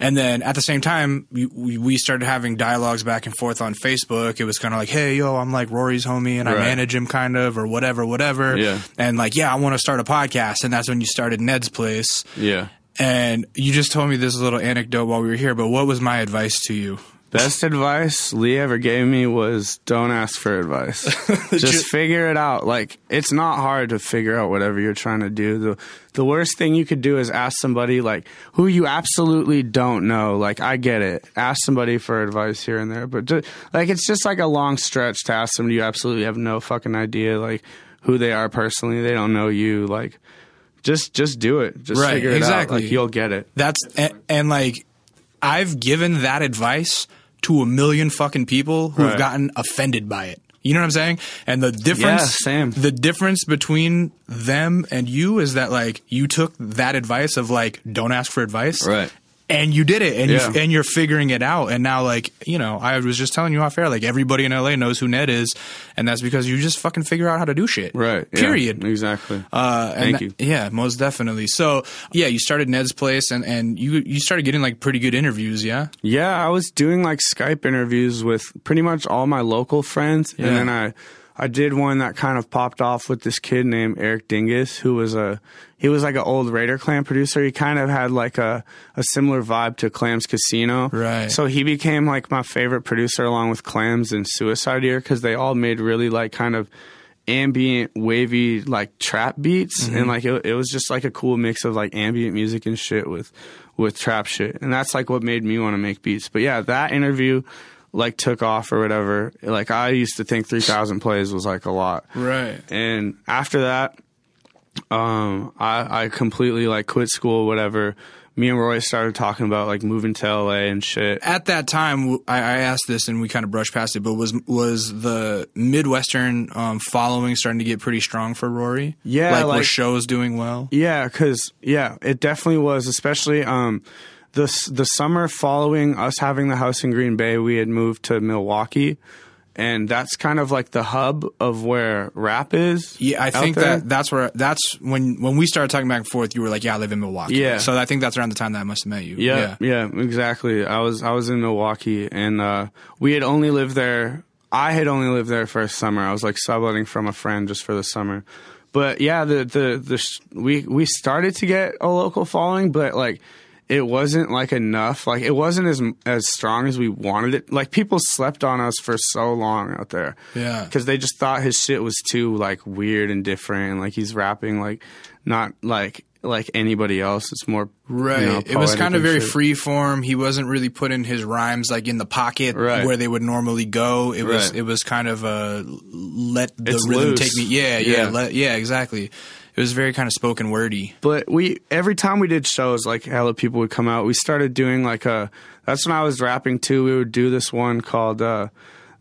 and then at the same time we, we started having dialogues back and forth on Facebook. It was kind of like, hey, yo, I'm like Rory's homie and I manage him kind of or whatever, whatever. Yeah. and like yeah, I want to start a podcast, and that's when you started Ned's Place. yeah. And you just told me this little anecdote while we were here, but what was my advice to you? Best advice Lee ever gave me was don't ask for advice. Just figure it out. Like it's not hard to figure out whatever you're trying to do. The the worst thing you could do is ask somebody like who you absolutely don't know. Like I get it. Ask somebody for advice here and there, but like it's just like a long stretch to ask somebody you absolutely have no fucking idea like who they are personally. They don't know you. Like just just do it. Just Right, figure it exactly. out. Like you'll get it. That's and, and like I've given that advice to a million fucking people who have gotten offended by it. You know what I'm saying? And the difference, Yeah, same. the difference between them and you is that like you took that advice of like don't ask for advice, Right. And you did it, and Yeah. you, and you're figuring it out. And now, like you know, I was just telling you off air, like everybody in LA knows who Ned is, and that's because you just fucking figure out how to do shit, Right. yeah, Period. exactly. Uh, and Thank that- you. Yeah, most definitely. So, yeah, you started Ned's Place, and, and you you started getting like pretty good interviews. Yeah, Yeah, I was doing like Skype interviews with pretty much all my local friends, Yeah. and then I I did one that kind of popped off with this kid named Eric Dingus, who was a he was like an old Raider Klan producer. He kind of had like a a similar vibe to Clams Casino, Right. So he became like my favorite producer along with Clams and Suicideyear because they all made really like kind of ambient wavy like trap beats. Mm-hmm. And like it, it was just like a cool mix of like ambient music and shit with with trap shit. And that's like what made me want to make beats. But yeah that interview like took off or whatever like i used to think 3000 plays was like a lot right. and after that um i i completely like quit school whatever me and roy started talking about like moving to la and shit At that time, I asked this, and we kind of brushed past it. But was was the Midwestern um, following starting to get pretty strong for Rory? Yeah, like, were like- shows doing well? Yeah, because yeah, it definitely was. Especially um, the the summer following us having the house in Green Bay, we had moved to Milwaukee, and that's kind of like the hub of where rap is. Yeah, I think there. that that's where that's when when we started talking back and forth. You were like, "Yeah, I live in Milwaukee." Yeah. So I think that's around the time that I must have met you. Yeah, yeah, exactly. I was I was in Milwaukee, and uh, we had only lived there. I had only lived there for a summer. I was like subletting from a friend just for the summer. But yeah, the the the sh- we we started to get a local following, but like it wasn't like enough. Like it wasn't as as strong as we wanted it. Like people slept on us for so long out there. Yeah. because they just thought his shit was too like weird and different. And, like he's rapping like not like like anybody else. It's more Right. you know, it was kind of very shit. free form. He wasn't really putting his rhymes like in the pocket Right. where they would normally go. It was it was kind of a let the It's rhythm loose. take me. Yeah, yeah, Yeah. let, yeah, exactly. It was very kind of spoken wordy. but we every time we did shows like hella people would come out we started doing like a that's when i was rapping too we would do this one called uh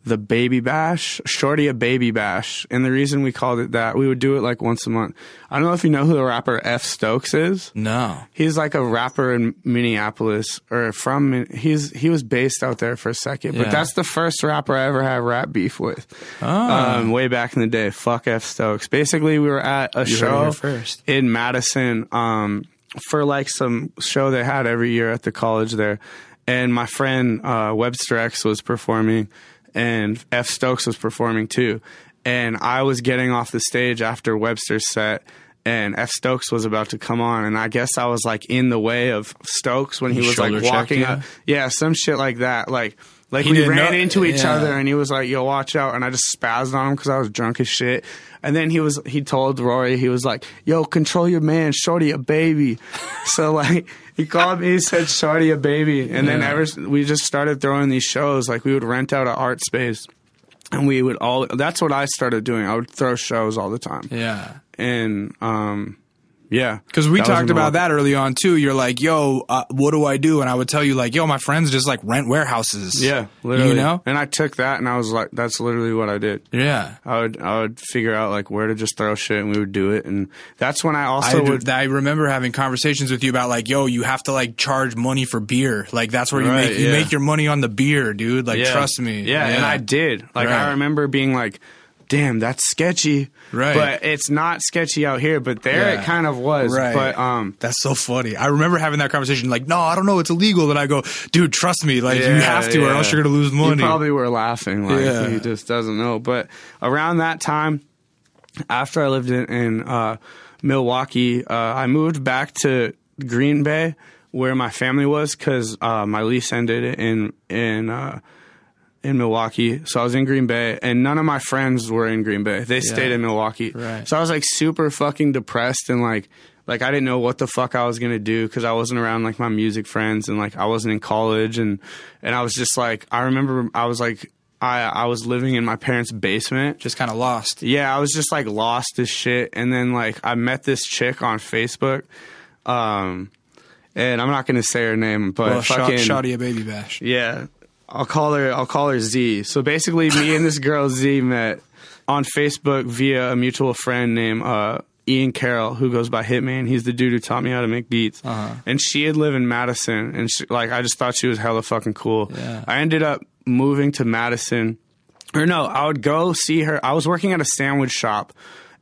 the baby bash shorty a baby bash and the reason we called it that we would do it like once a month i don't know if you know who the rapper f stokes is No. he's like a rapper in minneapolis or from he's he was based out there for a second but Yeah. that's the first rapper i ever had rap beef with um, way back in the day fuck f stokes basically we were at a it show first. in Madison um, for like some show they had every year at the college there. And my friend uh, Webster X was performing, and F Stokes was performing too. And I was getting off the stage after Webster's set, and F Stokes was about to come on, and I guess I was like in the way of Stokes when he, was like shoulder walking up. Yeah, some shit like that. Like like He we ran know- into each yeah. other, and he was like, "Yo, watch out!" And I just spazzed on him because I was drunk as shit. And then he was he told Rory he was like, "Yo, control your man, Shorty a baby." so like he called me, he said, "Shorty a baby," and then ever we just started throwing these shows. Like we would rent out an art space, and we would all. That's what I started doing. I would throw shows all the time, Yeah. and um, Yeah, Because we talked about that early on too. You're like, "Yo, uh, what do I do?" And I would tell you like, "Yo, my friends just like rent warehouses." Yeah, literally. You know? and I took that and I was like, that's literally what I did. Yeah. I would I would figure out like where to just throw shit and we would do it and that's when I I, also would I remember having conversations with you about like, yo, you have to like charge money for beer. Like that's where you Right, make you yeah. make your money on the beer, dude. Like Yeah. trust me. Yeah, and I did. Like Right. I remember being like, "Damn, that's sketchy." Right. But it's not sketchy out here. But there Yeah. it kind of was. Right. But um, That's so funny. I remember having that conversation. Like, no, I don't know, it's illegal. And I go, dude, trust me. Like, you have to, or else you're gonna lose money. You probably were laughing. Like Yeah. he just doesn't know. But around that time, after I lived in, in uh, Milwaukee, uh, I moved back to Green Bay where my family was because uh, my lease ended in in. In Milwaukee. So I was in Green Bay and none of my friends were in Green Bay. They stayed in Milwaukee. Right. So I was like super fucking depressed and like like I didn't know what the fuck I was going to do cuz I wasn't around like my music friends and like I wasn't in college and and I was just like I remember I was like I I was living in my parents' basement. just kind of lost. Yeah, I was just like lost as shit and then like I met this chick on Facebook um and I'm not going to say her name but Well, shot, fucking shoddy a baby bash. yeah, I'll call her. I'll call her Z. So basically, me and this girl Z met on Facebook via a mutual friend named uh, Ian Carroll, who goes by Hitman. He's the dude who taught me how to make beats. Uh-huh. And she had lived in Madison, and she, like I just thought she was hella fucking cool. Yeah. I ended up moving to Madison, or no, I would go see her. I was working at a sandwich shop,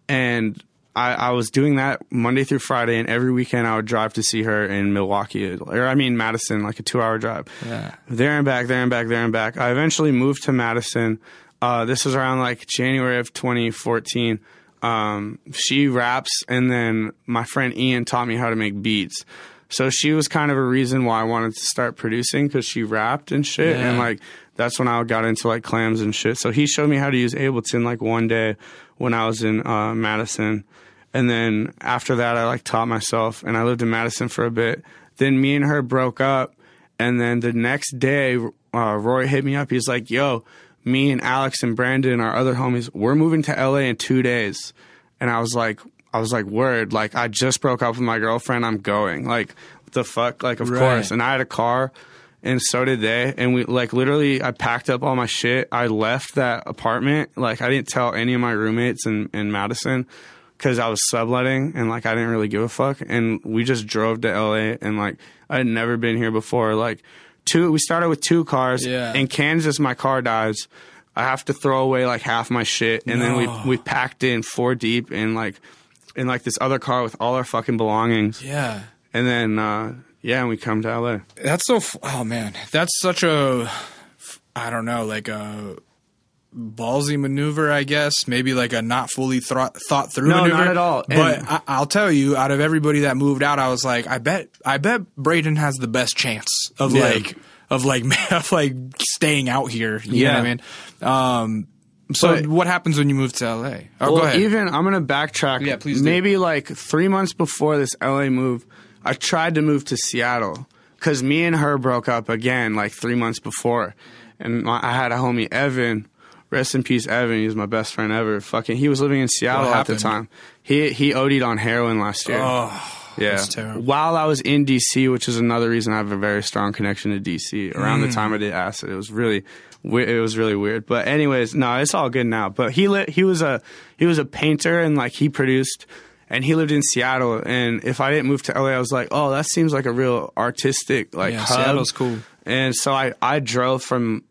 and I, I was doing that Monday through Friday, and every weekend I would drive to see her in Milwaukee, or I mean Madison, like a two-hour drive. Yeah. There and back, there and back, there and back. I eventually moved to Madison. Uh, this was around like January of 2014. Um, she raps, and then my friend Ian taught me how to make beats. So she was kind of a reason why I wanted to start producing because she rapped and shit, Yeah. and like that's when I got into like clams and shit. So he showed me how to use Ableton like one day when I was in uh, Madison, and then after that I like taught myself, and I lived in Madison for a bit. Then me and her broke up, and then the next day uh, Roy hit me up. He's like, "Yo, me and Alex and Brandon, our other homies, we're moving to LA in two days," and I was like. I was like, word, like I just broke up with my girlfriend. I'm going. Like, the fuck? Like, of Right. course. And I had a car and so did they. And we like literally, I packed up all my shit. I left that apartment. Like I didn't tell any of my roommates in in Madison because I was subletting and like I didn't really give a fuck. And we just drove to LA and like I had never been here before. Like two, we started with two cars. Yeah. In Kansas, my car dies. I have to throw away like half my shit, and then we we packed in four deep in like in like this other car with all our fucking belongings, Yeah. and then uh yeah, and we come to LA. That's so. f- Oh man, that's such a. I don't know, like a ballsy maneuver, I guess. Maybe like a not fully thought thought through No, maneuver. not at all. But And- I, I'll tell you, out of everybody that moved out, I was like, I bet, I bet Braden has the best chance of Yeah. like of like of like staying out here. You know Yeah. what I mean? Um. So But- what happens when you move to LA? Oh, well, go ahead. even I'm gonna backtrack. Yeah, please do. Maybe like three months before this LA move, I tried to move to Seattle because me and her broke up again like three months before, and I had a homie Evan. Rest in peace, Evan. He was my best friend ever. Fucking, he was living in Seattle at the time. He he OD'd on heroin last year. oh, Yeah. that's terrible. While I was in DC, which is another reason I have a very strong connection to DC. Around Mm. the time I did acid, it was really, it was really weird. But anyways, no, it's all good now. But he lit, he was a he was a painter and like he produced, and he lived in Seattle. And if I didn't move to LA, I was like, oh, that seems like a real artistic like Yeah, hub. Seattle's cool. And so I, I drove from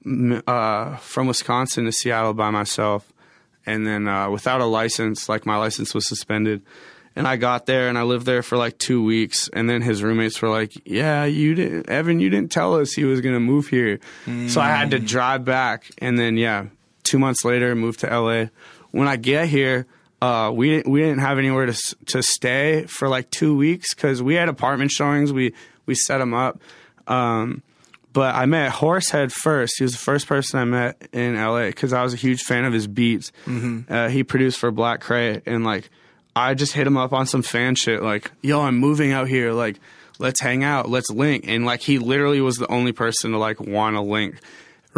uh, from Wisconsin to Seattle by myself, and then uh, without a license, like my license was suspended. And I got there and I lived there for like two weeks. And then his roommates were like, "Yeah, you didn't, Evan. You didn't tell us he was gonna move here." So I had to drive back. And then yeah, two months later, moved to LA. When I get here, uh, we didn't we didn't have anywhere to to stay for like two weeks because we had apartment showings. We we set them up. Um, but I met Horsehead first. He was the first person I met in LA because I was a huge fan of his beats. Uh, he produced for Black Kray, and like I just hit him up on some fan shit, like, "Yo, I'm moving out here. Like, let's hang out, let's link." And like he literally was the only person to like want to link.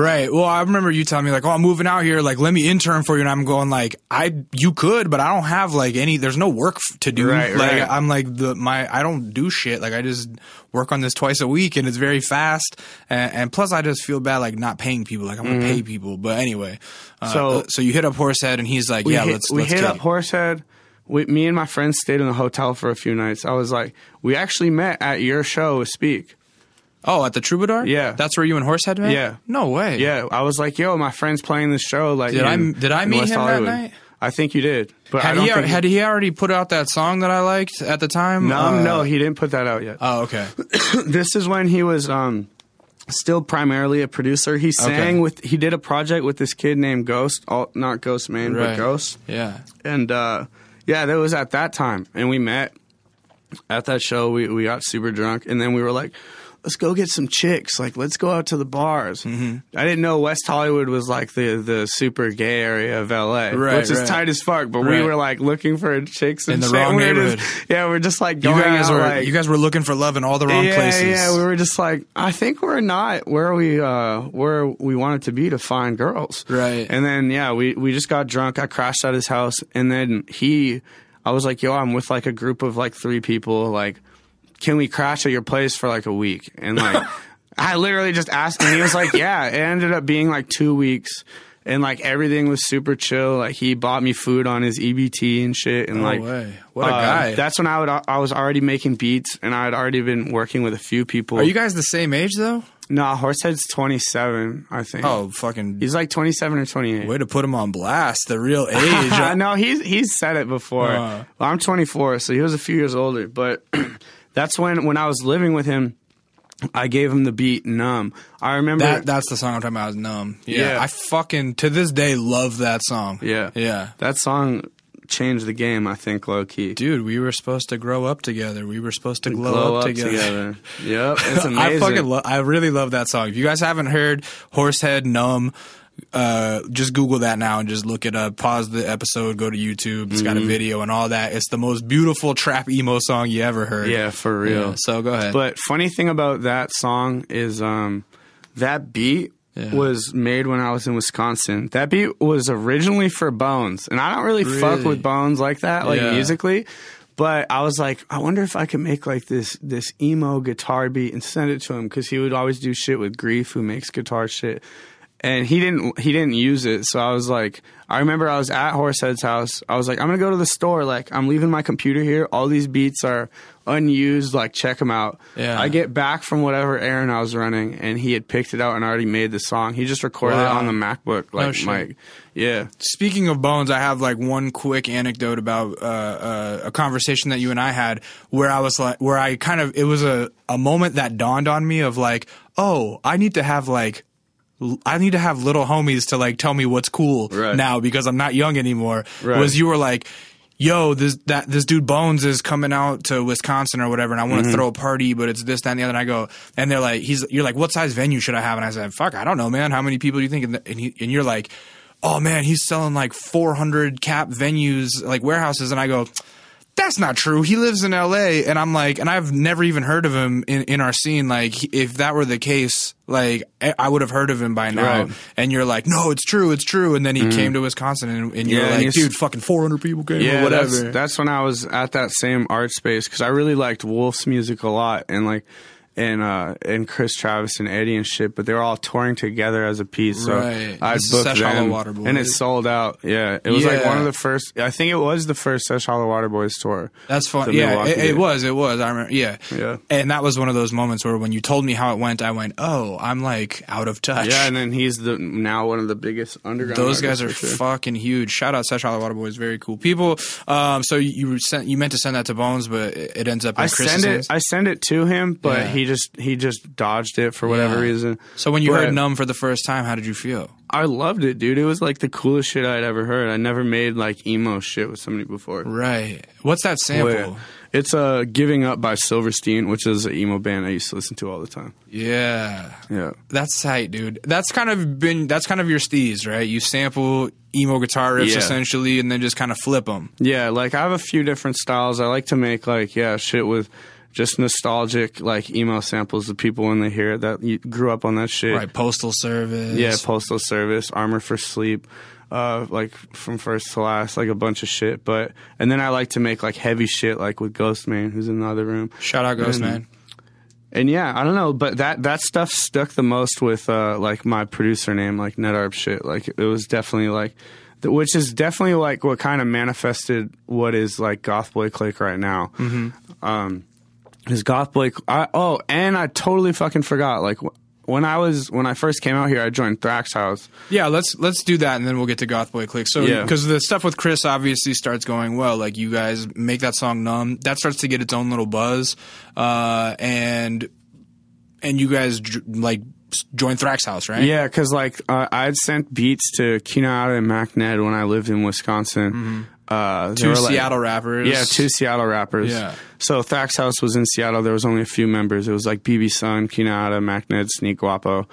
Right. Well, I remember you telling me like, "Oh, I'm moving out here. Like, let me intern for you." And I'm going like, "I you could, but I don't have like any. There's no work to do. Right, like, right. I'm like the my I don't do shit. Like, I just work on this twice a week, and it's very fast. And, and plus, I just feel bad like not paying people. Like, I'm gonna pay people. But anyway, uh, Mm-hmm. So- uh, so you hit up Horsehead, and he's like, "Yeah, hit, let's we let's hit up it." Horsehead. We, me and my friends stayed in the hotel for a few nights. I was like, we actually met at your show with Speak. Oh, at the Troubadour. Yeah. that's where you and Horsehead met. Yeah. No way. Yeah, I was like, yo, my friend's playing this show. Like, Did I- did I meet West him that night? I think you did, but Had he had he already put out that song that I liked at the time? no, Uh, no, he didn't put that out yet. Oh, okay. this is when he was um, still primarily a producer. He sang Okay. with he did a project with this kid named Ghost, all, not Ghostemane, Right. but Ghost. Yeah. And uh, yeah, that was at that time, and we met at that show. We we got super drunk, and then we were like. Let's go get some chicks. Like, let's go out to the bars. Mm-hmm. I didn't know West Hollywood was like the the super gay area of LA, Right, which is right. tight as fuck. But we were like looking for chicks and In the shit. wrong We were neighborhood. Just, yeah, we're just like You going guys out, were like, you guys were looking for love in all the wrong yeah, places. Yeah, we were just like, I think we're not where we uh where we wanted to be to find girls. Right. And then yeah, we we just got drunk. I crashed at his house, and then he, I was like, yo, I'm with like a group of like three people. Like, can we crash at your place for like a week? And like, I literally just asked, and he was like, yeah. It ended up being like two weeks. And like everything was super chill. Like he bought me food on his EBT and shit. And No like, way. What a uh, guy. That's when I would I was already making beats, and I had already been working with a few people. Are you guys the same age though? No, Horsehead's 27, I think. Oh, fucking He's like 27 or 28. way to put him on blast. The real age. I know he's he's said it before. Uh. well, I'm 24, so he was a few years older. But that's when when I was living with him, I gave him the beat "Numb." I remember. that that's the song I'm talking about. Is numb. Yeah, Yeah. I fucking to this day love that song. yeah, yeah. That song changed the game. I think low key. Dude, we were supposed to grow up together. We were supposed to glow, Glow up, up together. together. Yep, it's amazing. I fucking lo- I really love that song. If you guys haven't heard Horsehead Numb, uh, just Google that now and just look it up. Pause the episode, go to YouTube. It's Mm-hmm. got a video and all that. It's the most beautiful trap emo song you ever heard. yeah, for real. Yeah, so go ahead. But funny thing about that song is um, that beat Yeah. was made when I was in Wisconsin. That beat was originally for Bones, and I don't really, fuck with Bones like that, like Yeah. musically. But I was like, I wonder if I could make like this this emo guitar beat and send it to him because he would always do shit with Greaf, who makes guitar shit. And he didn't he didn't use it, so I was like, I remember I was at Horsehead's house. I was like, I'm gonna go to the store. Like, I'm leaving my computer here. All these beats are unused. Like, check them out. Yeah. I get back from whatever errand I was running, and he had picked it out and already made the song. He just recorded Wow. it on the MacBook, like shit. Mike. Yeah, Speaking of Bones, I have like one quick anecdote about uh, uh, a conversation that you and I had where I was like, where I kind of, it was a, a moment that dawned on me of like, oh, I need to have like, I need to have little homies to like tell me what's cool Right. now because I'm not young anymore. Right. Was you were like, yo, this that this dude Bones is coming out to Wisconsin or whatever, and I Mm-hmm. want to throw a party, but it's this, that, and the other. And I go, and they're like, he's, you're like, what size venue should I have? And I said, fuck, I don't know, man. How many people do you think? And, he, and you're like, oh man, he's selling like 400 cap venues, like warehouses, and I go. That's not true. He lives in LA and I'm like and I've never even heard of him in, in our scene like if that were the case like I would have heard of him by now Right. And you're like no it's true it's true and then he mm-hmm. came to Wisconsin and, and you're Yeah, like he's- dude fucking 400 people came yeah. or whatever That's, that's when I was at that same art space because I really liked Wulf's music a lot, and like. And uh and Chris Travis and Eddie and shit, but they were all touring together as a piece. So Right. I booked Sesh Hollow them, Water Boys. and it sold out. Yeah, it was like one of the first. I think it was the first Sesh Hollow Water Boys tour. That's fun. Yeah, it, it was. It was. I remember. Yeah. Yeah. And that was one of those moments where when you told me how it went, I went, "Oh, I'm like out of touch." Yeah, and then he's the now one of the biggest underground. Those guys are sure. fucking huge. Shout out Sesh Hollow Water Boys, very cool people. Um, so you sent you meant to send that to Bones, but it ends up in I Chris's send it. hands? I send it to him, but Yeah. he just he just dodged it for whatever Yeah. reason. So when you But heard "Numb" for the first time, how did you feel? I loved it, dude. It was like the coolest shit I'd ever heard. I never made like emo shit with somebody before. Right. What's that sample? Yeah. It's uh, "Giving Up" by Silverstein, which is an emo band I used to listen to all the time. Yeah. Yeah, That's tight, dude. That's kind of been that's kind of your steez, right? You sample emo guitar riffs Yeah. essentially, and then just kind of flip them. yeah. Like I have a few different styles. I like to make like yeah shit with just nostalgic like emo samples of people when they hear it that you grew up on that shit. Right, postal service. Yeah, Postal Service, Armor for Sleep, uh, like from first to last, like a bunch of shit. But and then I like to make like heavy shit, like with Ghostemane, who's in the other room. Shout out Ghost And- Man. And yeah, I don't know, but that that stuff stuck the most with uh, like my producer name, like Nedarb shit. Like it was definitely like, which is definitely like what kind of manifested what is like GothBoiClique right now. Mm-hmm. Um, is GothBoi? I, oh, and I totally fucking forgot. Like when I was when I first came out here, I joined Thraxxhouse. Yeah, let's let's do that, and then we'll get to GothBoiClique. So, Yeah. because the stuff with Chris obviously starts going well. Like you guys make that song "Numb," that starts to get its own little buzz, uh, and and you guys like join Thraxxhouse, right? Yeah, because like uh, I had sent beats to Kinada and Mackned when I lived in Wisconsin. Uh, Two like- Seattle rappers. Yeah, two Seattle rappers. Yeah. So Thraxxhouse was in Seattle. There was only a few members. It was like BB Sun, Kinada, Mackned, Sneak Guapo.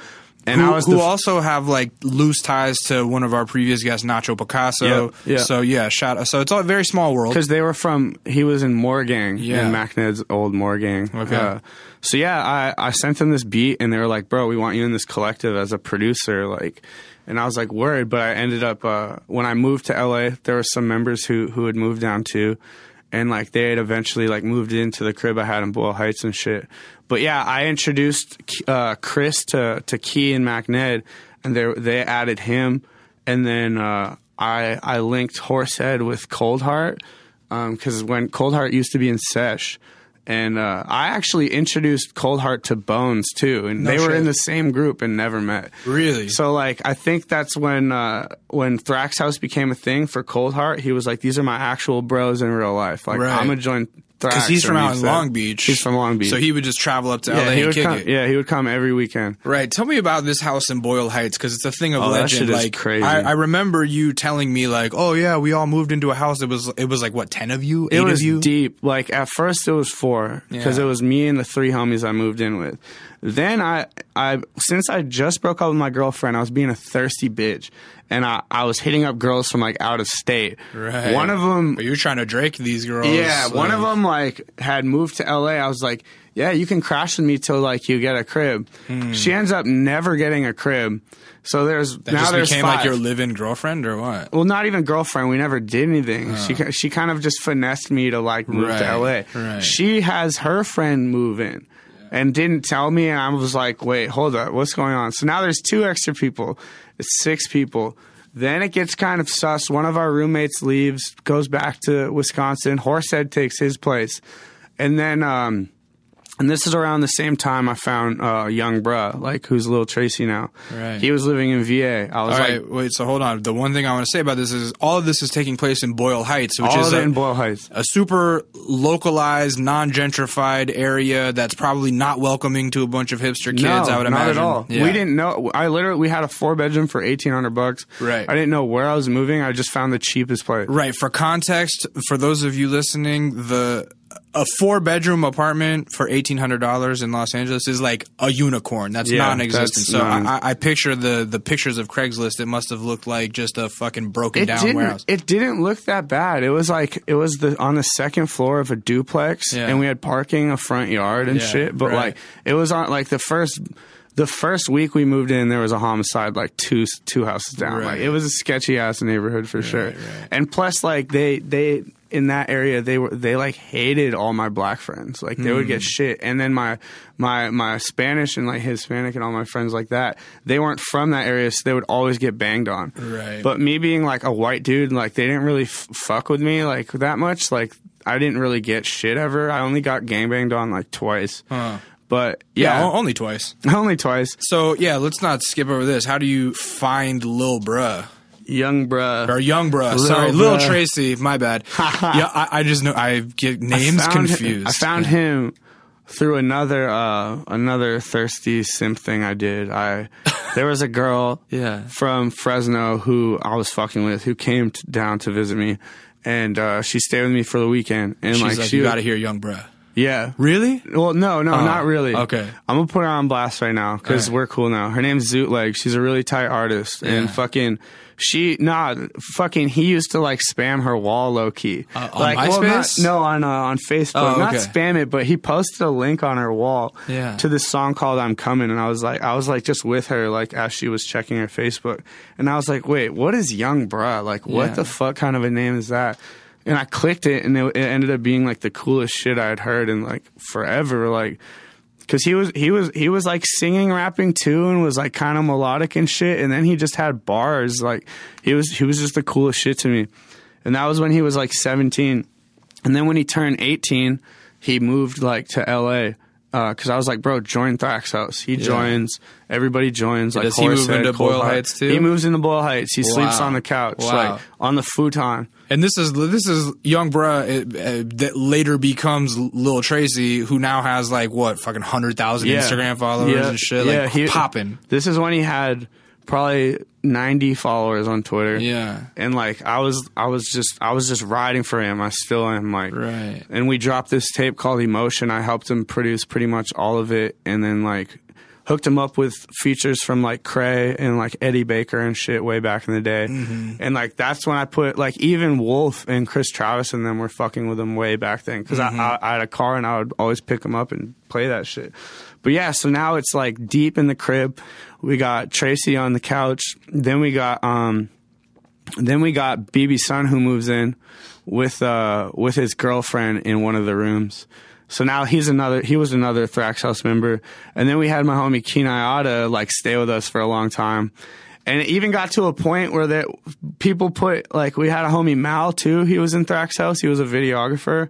And Who, I was who f- also have like loose ties to one of our previous guests, Nacho Picasso. Yeah, yeah. So yeah, shout. So it's all a very small world. because they were from he was in Morgang Yeah. in Mackned's old Morgang. Okay. Uh, so yeah, I I sent them this beat and they were like, "Bro, we want you in this collective as a producer." Like, and I was like, worried, but I ended up uh, when I moved to LA, there were some members who who had moved down too. And like they had eventually like moved into the crib I had in Boyle Heights and shit. But yeah, I introduced uh, Chris to to Key and Mackned, and they they added him, and then uh, I I linked Horsehead with Cold Hart because when Cold Hart used to be in Sesh, and uh, I actually introduced Cold Hart to Bones too, and No they were shit. in the same group and never met. Really? So like I think that's when uh, when Thraxxhouse became a thing for Cold Hart. He was like, "These are my actual bros in real life. Like Right. I'm gonna join Thraxx." Because he's from out in Long Beach. He's from Long Beach. So he would just travel up to yeah, LA he and would kick come. it. Yeah, he would come every weekend. Right. Tell me about this house in Boyle Heights because it's a thing of Oh, legend. like crazy. I, I remember you telling me like, oh yeah, we all moved into a house. It was it was like what ten of you, eight It was of you. deep. Like at first it was four because Yeah. it was me and the three homies I moved in with. Then I, I since I just broke up with my girlfriend, I was being a thirsty bitch, and I, I was hitting up girls from like out of state. Right. One of them, But you're trying to Drake these girls. yeah, one of them like had moved to LA. I was like, yeah, you can crash with me till like you get a crib. She ends up never getting a crib. So there's Hmm. That now just there's became five. like your live-in girlfriend or what? Well, not even girlfriend. We never did anything. She she kind of just finessed me to like move to LA. right. She has her friend move in. And didn't tell me, and I was like, "Wait, hold up, what's going on?" So now there's two extra people. Six people. Then it gets kind of sus. One of our roommates leaves, goes back to Wisconsin. Horsehead takes his place, and then um, and this is around the same time I found uh, young bruh, like who's little Tracy now. Right. He was living in VA. I was All like, right, wait. So hold on. The one thing I want to say about this is all of this is taking place in Boyle Heights, which all is a, in Boyle Heights. a super localized, non-gentrified area that's probably not welcoming to a bunch of hipster kids. no, I would not imagine. at all. Yeah. We didn't know. I literally we had a four bedroom for eighteen hundred bucks. Right. I didn't know where I was moving. I just found the cheapest place. Right. For context, for those of you listening, the a four bedroom apartment for eighteen hundred dollars in Los Angeles is like a unicorn. That's Yeah, non-existent. that's so non- I, I picture the the pictures of Craigslist. It must have looked like just a fucking broken It down didn't. warehouse. It didn't look that bad. It was like it was the on the second floor of a duplex, Yeah. and we had parking, a front yard, and Yeah, shit. But right. like it was on like the first. The first week we moved in, there was a homicide like two two houses down. Right. Like it was a sketchy ass neighborhood for sure. right. And plus, like they they in that area they were they like hated all my black friends. Like they would Hmm. get shit. And then my my my Spanish and like Hispanic and all my friends like that, they weren't from that area, so they would always get banged on. Right. But me being like a white dude, like they didn't really f- fuck with me like that much. Like I didn't really get shit ever. I only got gang banged on like twice. Huh. But yeah, yeah, only twice. only twice. So yeah, let's not skip over this. How do you find Lil Bruh Young bruh. or Yung Bruh? Lil Sorry, Lil Bruh. Tracy. My bad. yeah, I, I just know I get names I found him- confused. I found him through another uh, another thirsty simp thing I did. I there was a girl Yeah. from Fresno who I was fucking with who came t- down to visit me, and uh, she stayed with me for the weekend. And She's like, like, she you would- got to hear Yung Bruh. Yeah. Really? Well, no, no, not really. Oh, okay. I'm gonna put her on blast right now because Alright. we're cool now. Her name's Zootleg. She's a really tight artist, and fucking she nah, fucking he used to like spam her wall low key. Uh, on like, well, not- MySpace? no, on uh, on Facebook. Oh, okay. Not spam it, but he posted a link on her wall Yeah. to this song called "I'm Coming," and I was like, I was like just with her like as she was checking her Facebook, and I was like, wait, what is Yung Bruh? Like, what Yeah. the fuck kind of a name is that? And I clicked it, and it, it ended up being like the coolest shit I had heard in like forever. Like, because he was he was he was like singing, rapping too, and was like kind of melodic and shit. And then he just had bars. Like, he was he was just the coolest shit to me. And that was when he was like 17. And then when he turned 18, he moved like to LA. Because uh, I was like, bro, join Thraxxhouse. He joins. Everybody joins. Like Does he move into Boyle Heights, too? He moves into Boyle Heights. He sleeps on the couch, Wow. like on the futon. And this is this is young bruh uh, that later becomes Lil Tracy, who now has like what fucking hundred thousand Instagram followers Yeah. and shit, Yeah, like popping. This is when he had probably 90 followers on Twitter. Yeah. And like I was I was just I was just riding for him. I still am like Right. And we dropped this tape called Emotion. I helped him produce pretty much all of it and then like hooked him up with features from like Kray and like Eddy Baker and shit way back in the day. And like that's when I put like even Wulf and Chris Travis and them were fucking with him way back then because I, I, I had a car and I would always pick him up and play that shit. But yeah, so now it's like deep in the crib. We got Tracy on the couch. Then we got um then we got BB Sun who moves in with uh with his girlfriend in one of the rooms. So now he's another he was another Thraxxhouse member. And then we had my homie Kenayada like stay with us for a long time. And it even got to a point where that people put like we had a homie Mal too. He was in Thraxxhouse. He was a videographer.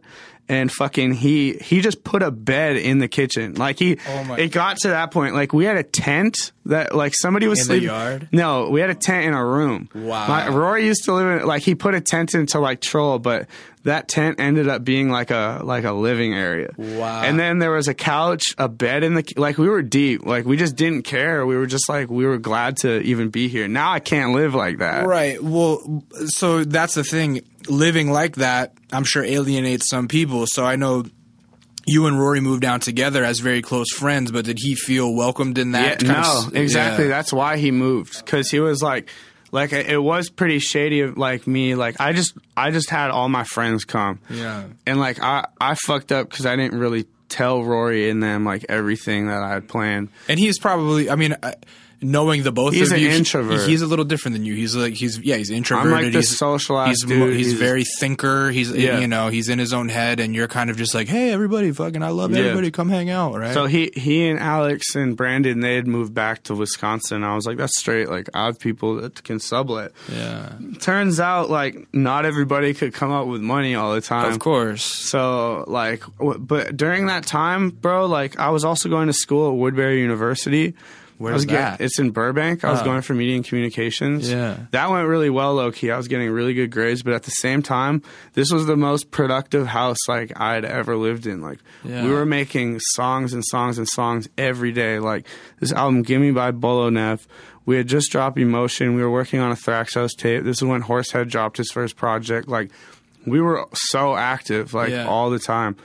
And fucking he he just put a bed in the kitchen. Like he Oh it got to that point. Like we had a tent that like somebody was In the sleeping. yard? No, we had a tent in a room. Wow. My, Rory used to live in like he put a tent into like troll, but that tent ended up being like a like a living area. Wow. And then there was a couch, a bed in the like we were deep. Like we just didn't care. We were just like we were glad to even be here. Now I can't live like that. Right. Well, so that's the thing. Living like that, I'm sure alienates some people. So I know you and Rory moved down together as very close friends, but did he feel welcomed in that? of no, exactly. yeah. That's why he moved because he was like, like it was pretty shady of like me. Like I just, I just had all my friends come. Yeah. and like I, I fucked up because I didn't really tell Rory and them like everything that I had planned. And he's probably, I mean, uh, knowing the both He's of an you, he- introvert. he's a little different than you. He's like, he's, yeah, he's introverted. I'm like the he's, socialized he's, dude. he's He's- very thinker. He's, Yeah. you know, he's in his own head and you're kind of just like, hey, everybody, fucking, I love Yeah. everybody. Come hang out, right? So he, he and Alex and Brandon, they had moved back to Wisconsin. I was like, that's straight. Like I have people that can sublet. yeah. Turns out like not everybody could come up with money all the time. Of course. So like, w- but during that time, bro, like I was also going to school at Woodbury University. Where's was get- that? it's in Burbank. I was Oh. going for media and communications. Yeah. that went really well, low key. I was getting really good grades, but at the same time, this was the most productive house like I'd ever lived in. Like Yeah. we were making songs and songs and songs every day. Like this album, "Gimme" by Bolo Neff. We had just dropped Emotion. We were working on a Thraxxhouse tape. This is when Horsehead dropped his first project. Like we were so active, like Yeah. all the time.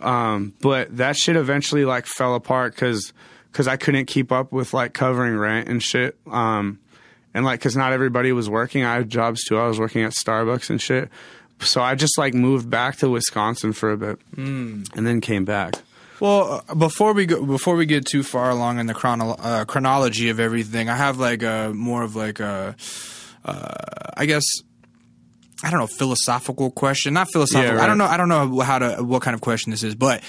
Um, but that shit eventually like fell apart because because I couldn't keep up with like covering rent and shit. Um, and like because not everybody was working. I had jobs too. I was working at Starbucks and shit. So I just like moved back to Wisconsin for a bit and then came back. Well, uh, before we go, before we get too far along in the chrono- uh, chronology of everything, I have like a more of like a, uh, I guess, I don't know, philosophical question. Not philosophical. Yeah, I don't know. I don't know how to what kind of question this is, but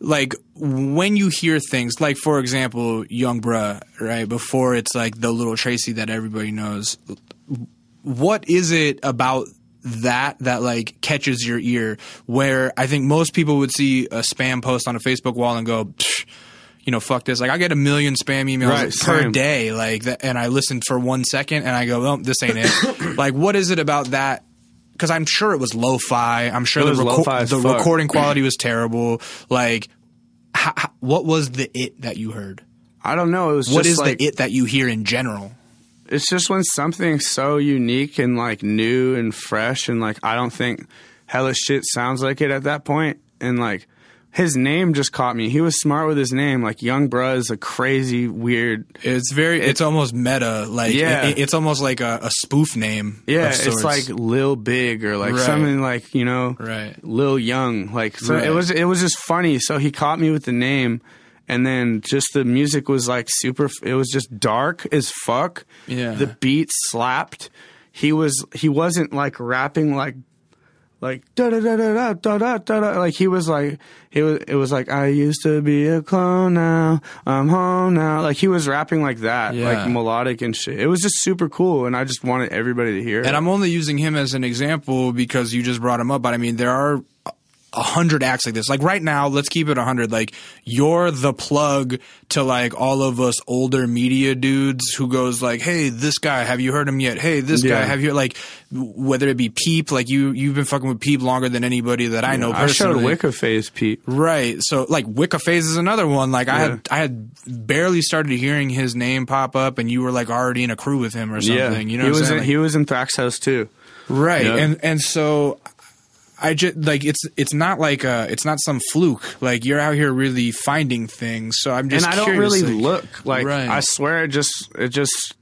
like when you hear things, like for example, Yung Bruh, right? Before it's like the little Tracy that everybody knows. What is it about that that like catches your ear where I think most people would see a spam post on a Facebook wall and go, you know, fuck this. Like I get a million spam emails Right, per same. day, like that, and I listen for one second and I go, well, this ain't it. like, what is it about that? Because I'm sure it was lo-fi. I'm sure It the, reco- the recording quality was terrible. Like, what was the it that you heard? I don't know. It was What is like the it that you hear in general? it's just when something's so unique and like new and fresh and like I don't think hella shit sounds like it at that point and like his name just caught me. He was smart with his name. Like Yung Bruh is a crazy, weird. It's very. It's almost meta. Like Yeah. it- it's almost like a, a spoof name. Yeah, it's like Lil Big or like Right. something like you know, Right. Lil Young. Like so, Right. it was it was just funny. So he caught me with the name, and then just the music was like super. It was just dark as fuck. Yeah. the beat slapped. He was he wasn't like rapping like like da da da da da da da da. Like he was like he was. It was like I used to be a clone. Now I'm home now. Like he was rapping like that, Yeah. like melodic and shit. It was just super cool, and I just wanted everybody to hear it. And I'm only using him as an example because you just brought him up. But I mean, there are a hundred acts like this. Like right now, let's keep it a hundred. Like you're the plug to like all of us older media dudes who goes like, "Hey, this guy, have you heard him yet? Hey, this guy, have you like whether it be Peep, like you you've been fucking with Peep longer than anybody that I know I showed personally. Wicca Phase Pete. Right. So like Wicca Phase is another one. Like I Yeah. had I had barely started hearing his name pop up and you were like already in a crew with him or something. Yeah, You know he what I'm was saying? in, Like- he was in Thraxxhouse too. Right. Yeah. And and so I just like it's it's not like uh it's not some fluke. Like you're out here really finding things. So I'm just and I don't really like- look like Right. I swear it just it just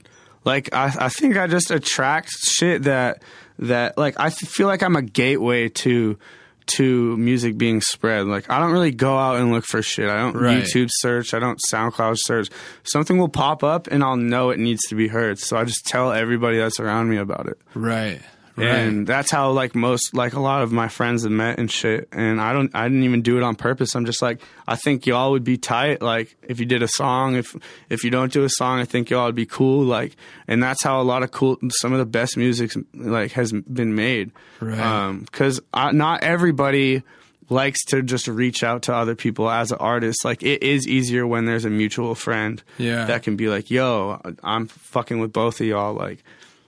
like I I think I just attract shit that that like I feel like I'm a gateway to to music being spread. Like I don't really go out and look for shit. I don't Right. YouTube search. I don't SoundCloud search. Something will pop up and I'll know it needs to be heard. So I just tell everybody that's around me about it. Right. Right. And that's how like most like a lot of my friends have met and shit. And I don't I didn't even do it on purpose. I'm just like I think y'all would be tight like if you did a song. If if you don't do a song, I think y'all would be cool. Like and that's how a lot of cool some of the best music like has been made. Right. Um because not everybody likes to just reach out to other people as an artist. Like it is easier when there's a mutual friend Yeah. that can be like, "Yo, I'm fucking with both of y'all." Like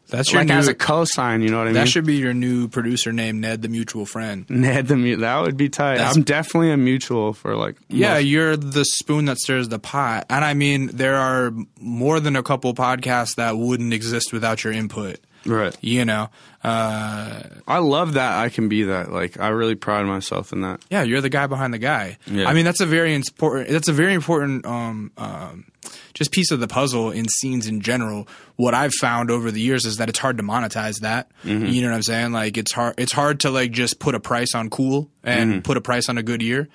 That's your like new, as a cosign, you know what I that mean? That should be your new producer name, Ned the Mutual Friend. Ned the mu- that would be tight. That's- I'm definitely a mutual for like Yeah, most- you're the spoon that stirs the pot. And I mean, there are more than a couple podcasts that wouldn't exist without your input. Right. You know, uh, I love that I can be that. Like I really pride myself in that. yeah, you're the guy behind the guy. Yeah. I mean, that's a very important. That's a very important, um, um, just piece of the puzzle in scenes in general. What I've found over the years is that it's hard to monetize that. Mm-hmm. You know what I'm saying? Like it's hard. It's hard to like just put a price on cool and Mm-hmm. put a price on a good year.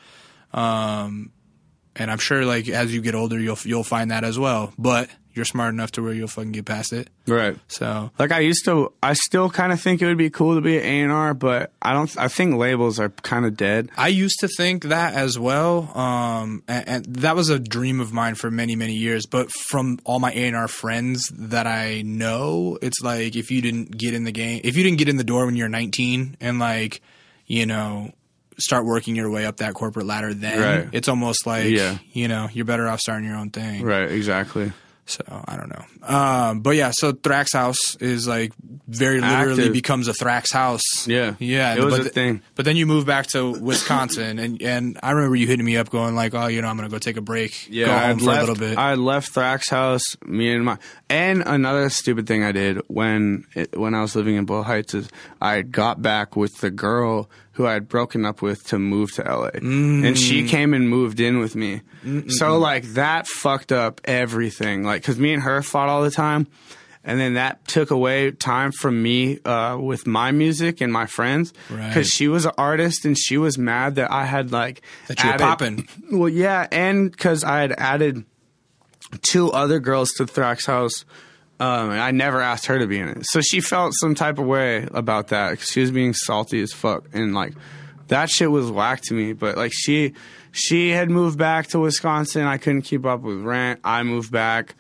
Um, and I'm sure like as you get older, you'll you'll find that as well. But you're smart enough to where you'll fucking get past it. Right. So Like I used to, I still kind of think it would be cool to be an A and R, but I don't. I think labels are kind of dead. I used to think that as well, um, and, and that was a dream of mine for many, many years. But from all my A and R friends that I know, it's like if you didn't get in the game, if you didn't get in the door when you're 19, and like, you know, start working your way up that corporate ladder, then Right. it's almost like, Yeah. you know, you're better off starting your own thing. Right. Exactly. So I don't know. Um, but yeah, so Thraxxhouse is like very literally Active. becomes a Thraxxhouse. Yeah. yeah. It was but a th- thing. But then you move back to Wisconsin, and and I remember you hitting me up, going like, "Oh, you know, I'm gonna go take a break, Yeah, go I home had for left, a little bit." I left Thraxxhouse. Me and my and another stupid thing I did when it, when I was living in Boyle Heights is I got back with the girl who I had broken up with to move to LA, and Mm. she came and moved in with me. So like that fucked up everything. Like because me and her fought all the time. And then that took away time from me uh, with my music and my friends because Right. she was an artist and she was mad that I had like That you were popping. well, yeah, and because I had added two other girls to Thraxxhouse, um, I never asked her to be in it. So she felt some type of way about that 'cause she was being salty as fuck, and like that shit was whack to me. But like she, she had moved back to Wisconsin. I couldn't keep up with rent. I moved back.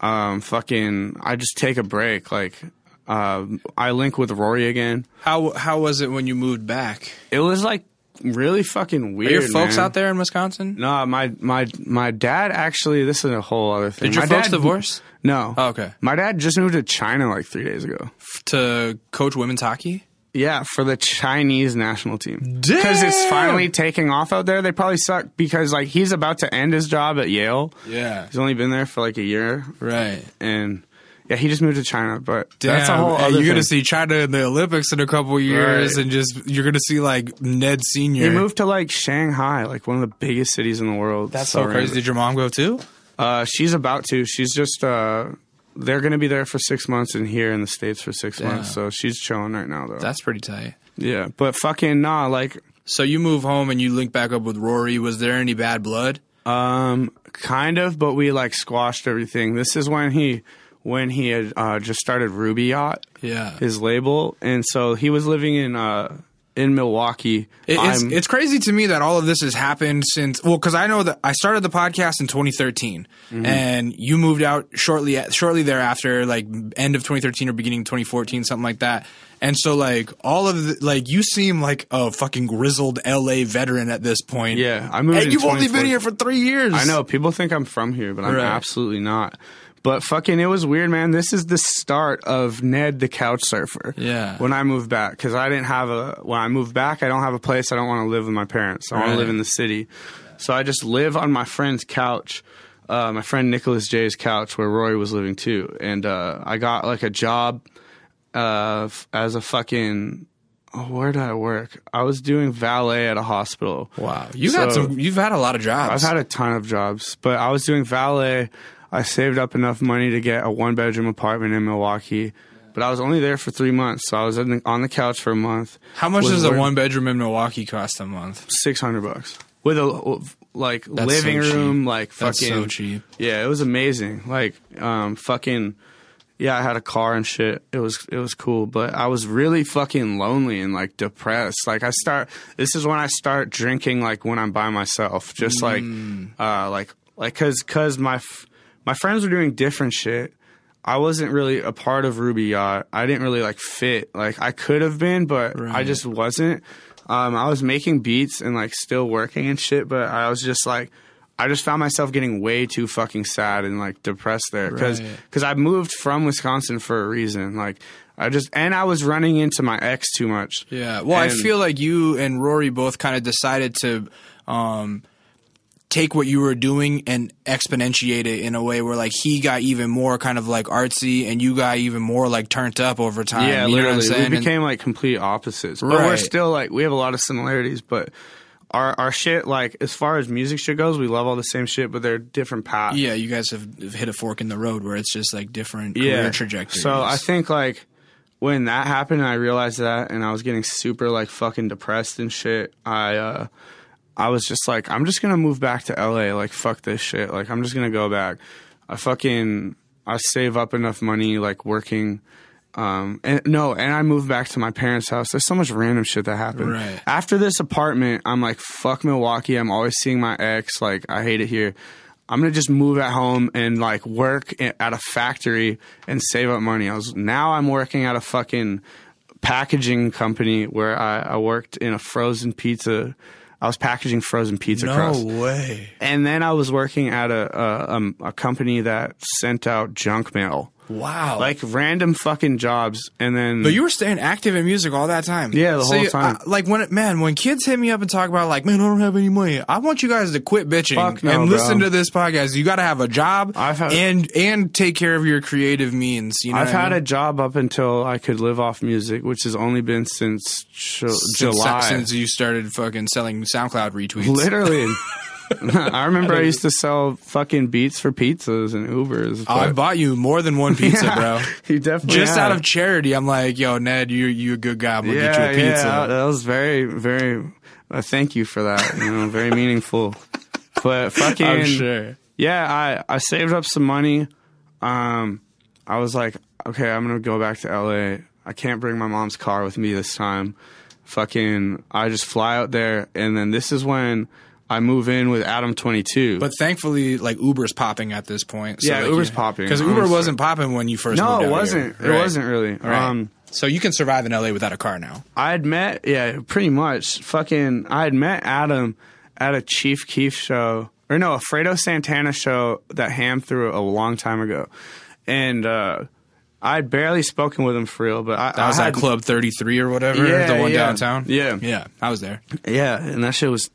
Um, fucking, I just take a break. Like, uh, I link with Rory again. how how was it when you moved back? It was like really fucking weird. Are your folks man. out there in Wisconsin? No, my my my dad actually. This is a whole other thing. Did your my folks dad, divorce No. Oh, okay. My dad just moved to China like three days ago. to coach women's hockey? Yeah, for the Chinese national team because it's finally taking off out there. They probably suck because like he's about to end his job at Yale. Yeah, He's only been there for like a year, right. and Yeah, he just moved to China, but that's a whole other you're gonna see China in the Olympics in a couple years, Right. and just you're gonna see like Ned Senior. He moved to like Shanghai, like one of the biggest cities in the world. That's so crazy. Did your mom go too? Uh, she's about to. She's just. Uh, they're gonna be there for six months and here in the states for six Damn. months. So she's chilling right now, though. That's pretty tight. yeah, but fucking nah. Like, So you move home and you link back up with Rory. Was there any bad blood? um, kind of, but we like squashed everything. This is when he, when he had uh, just started Ruby Yacht, Yeah. his label, and so he was living in uh in Milwaukee. It- it's, it's crazy to me that all of this has happened since well because I know that I started the podcast in 2013 Mm-hmm. and you moved out shortly shortly thereafter like end of 2013 or beginning of 2014 something like that and so like all of the, like you seem like a fucking grizzled LA veteran at this point Yeah, I moved. and you've only been here for three years I know people think I'm from here, but I'm Right. absolutely not. But fucking, it was weird, man. This is the start of Ned the couch surfer. Yeah. When I moved back, because I didn't have a. When I moved back, I don't have a place. I don't want to live with my parents. I want Right. to live in the city. So I just live on my friend's couch. Uh, my friend Nicholas J's couch, where Roy was living too, and uh, I got like a job uh, f- as a fucking. Oh, where did I work? I was doing valet at a hospital. wow you got So- some you've had a lot of jobs I've had a ton of jobs, but I was doing valet. I saved up enough money to get a one bedroom apartment in Milwaukee, but I was only there for three months. So I was in the, on the couch for a month. how much was does a work- one bedroom in Milwaukee cost a month Six hundred bucks with a like That's living so cheap. room, like That's fucking. so cheap. Yeah, it was amazing. Like, um, fucking. Yeah, I had a car and shit. It was it was cool, but I was really fucking lonely and like depressed. Like I start. This is when I start drinking. Like when I'm by myself, just like, uh, like like because because my f- my friends were doing different shit. I wasn't really a part of Ruby Yacht. I didn't really like fit. Like I could have been, but I just wasn't. Um, I was making beats and like still working and shit, but I was just like, I just found myself getting way too fucking sad and like depressed there because Right. I moved from Wisconsin for a reason. Like I just and I was running into my ex too much. Yeah. Well, I feel like you and Rory both kind of decided to um, take what you were doing and exponentiate it in a way where like he got even more kind of like artsy and you got even more like turned up over time. Yeah, you know what I'm literally, saying? we And- became like complete opposites. But we're still like we have a lot of similarities, but our our shit like as far as music shit goes, we love all the same shit, but they're different paths. yeah, you guys have, have hit a fork in the road where it's just like different career trajectories. So I think like when that happened, I realized that, and I was getting super like fucking depressed and shit. I uh, I was just like, I'm just gonna move back to LA. Like fuck this shit. Like I'm just gonna go back. I fucking I save up enough money like working. Um and no, and I moved back to my parents' house. There's so much random shit that happened. Right. After this apartment, I'm like, fuck Milwaukee. I'm always seeing my ex. Like, I hate it here. I'm gonna just move at home and like work at a factory and save up money. I was now I'm working at a fucking packaging company where I, I worked in a frozen pizza. I was packaging frozen pizza crust. No way. And then I was working at a a, um, a company that sent out junk mail, Wow. like random fucking jobs. And then But you were staying active in music all that time. Yeah, the whole time. I- like when it, man, when kids hit me up and talk about like, man, I don't have any money. I want you guys to quit bitching no, and bro. listen to this podcast. You got to have a job had- and and take care of your creative means. You know, I've what I had mean? a job up until I could live off music, which has only been since ch- Since- July. since you started fucking selling SoundCloud retweets. Literally. I remember I used to sell fucking beats for pizzas and Ubers. Oh, I bought you more than one pizza, Yeah, bro. You definitely Just out of charity, I'm like, yo, Ned, you you a good guy. I'm gonna yeah, get you a pizza. yeah. That was very, very. Uh, thank you for that. You know, very meaningful. But fucking, I'm sure. yeah, I I saved up some money. Um, I was like, okay, I'm gonna go back to LA. I can't bring my mom's car with me this time. Fucking, I just fly out there, and then this is when I move in with Adam 22. But thankfully, like Uber's popping at this point. Yeah, like, Uber's you- popping, because Uber wasn't popping when you first. no, it wasn't. Here. It Right. wasn't really. Right. Um, so you can survive in LA without a car now. I had met, yeah, pretty much. Fucking, I had met Adam at a Chief Keef show, or no, a Fredo Santana show that Ham threw a long time ago, and uh, I had barely spoken with him for real. But I, That was I at Club 33 or whatever, Yeah, the one yeah. downtown. Yeah. yeah, I was there. yeah, and that shit was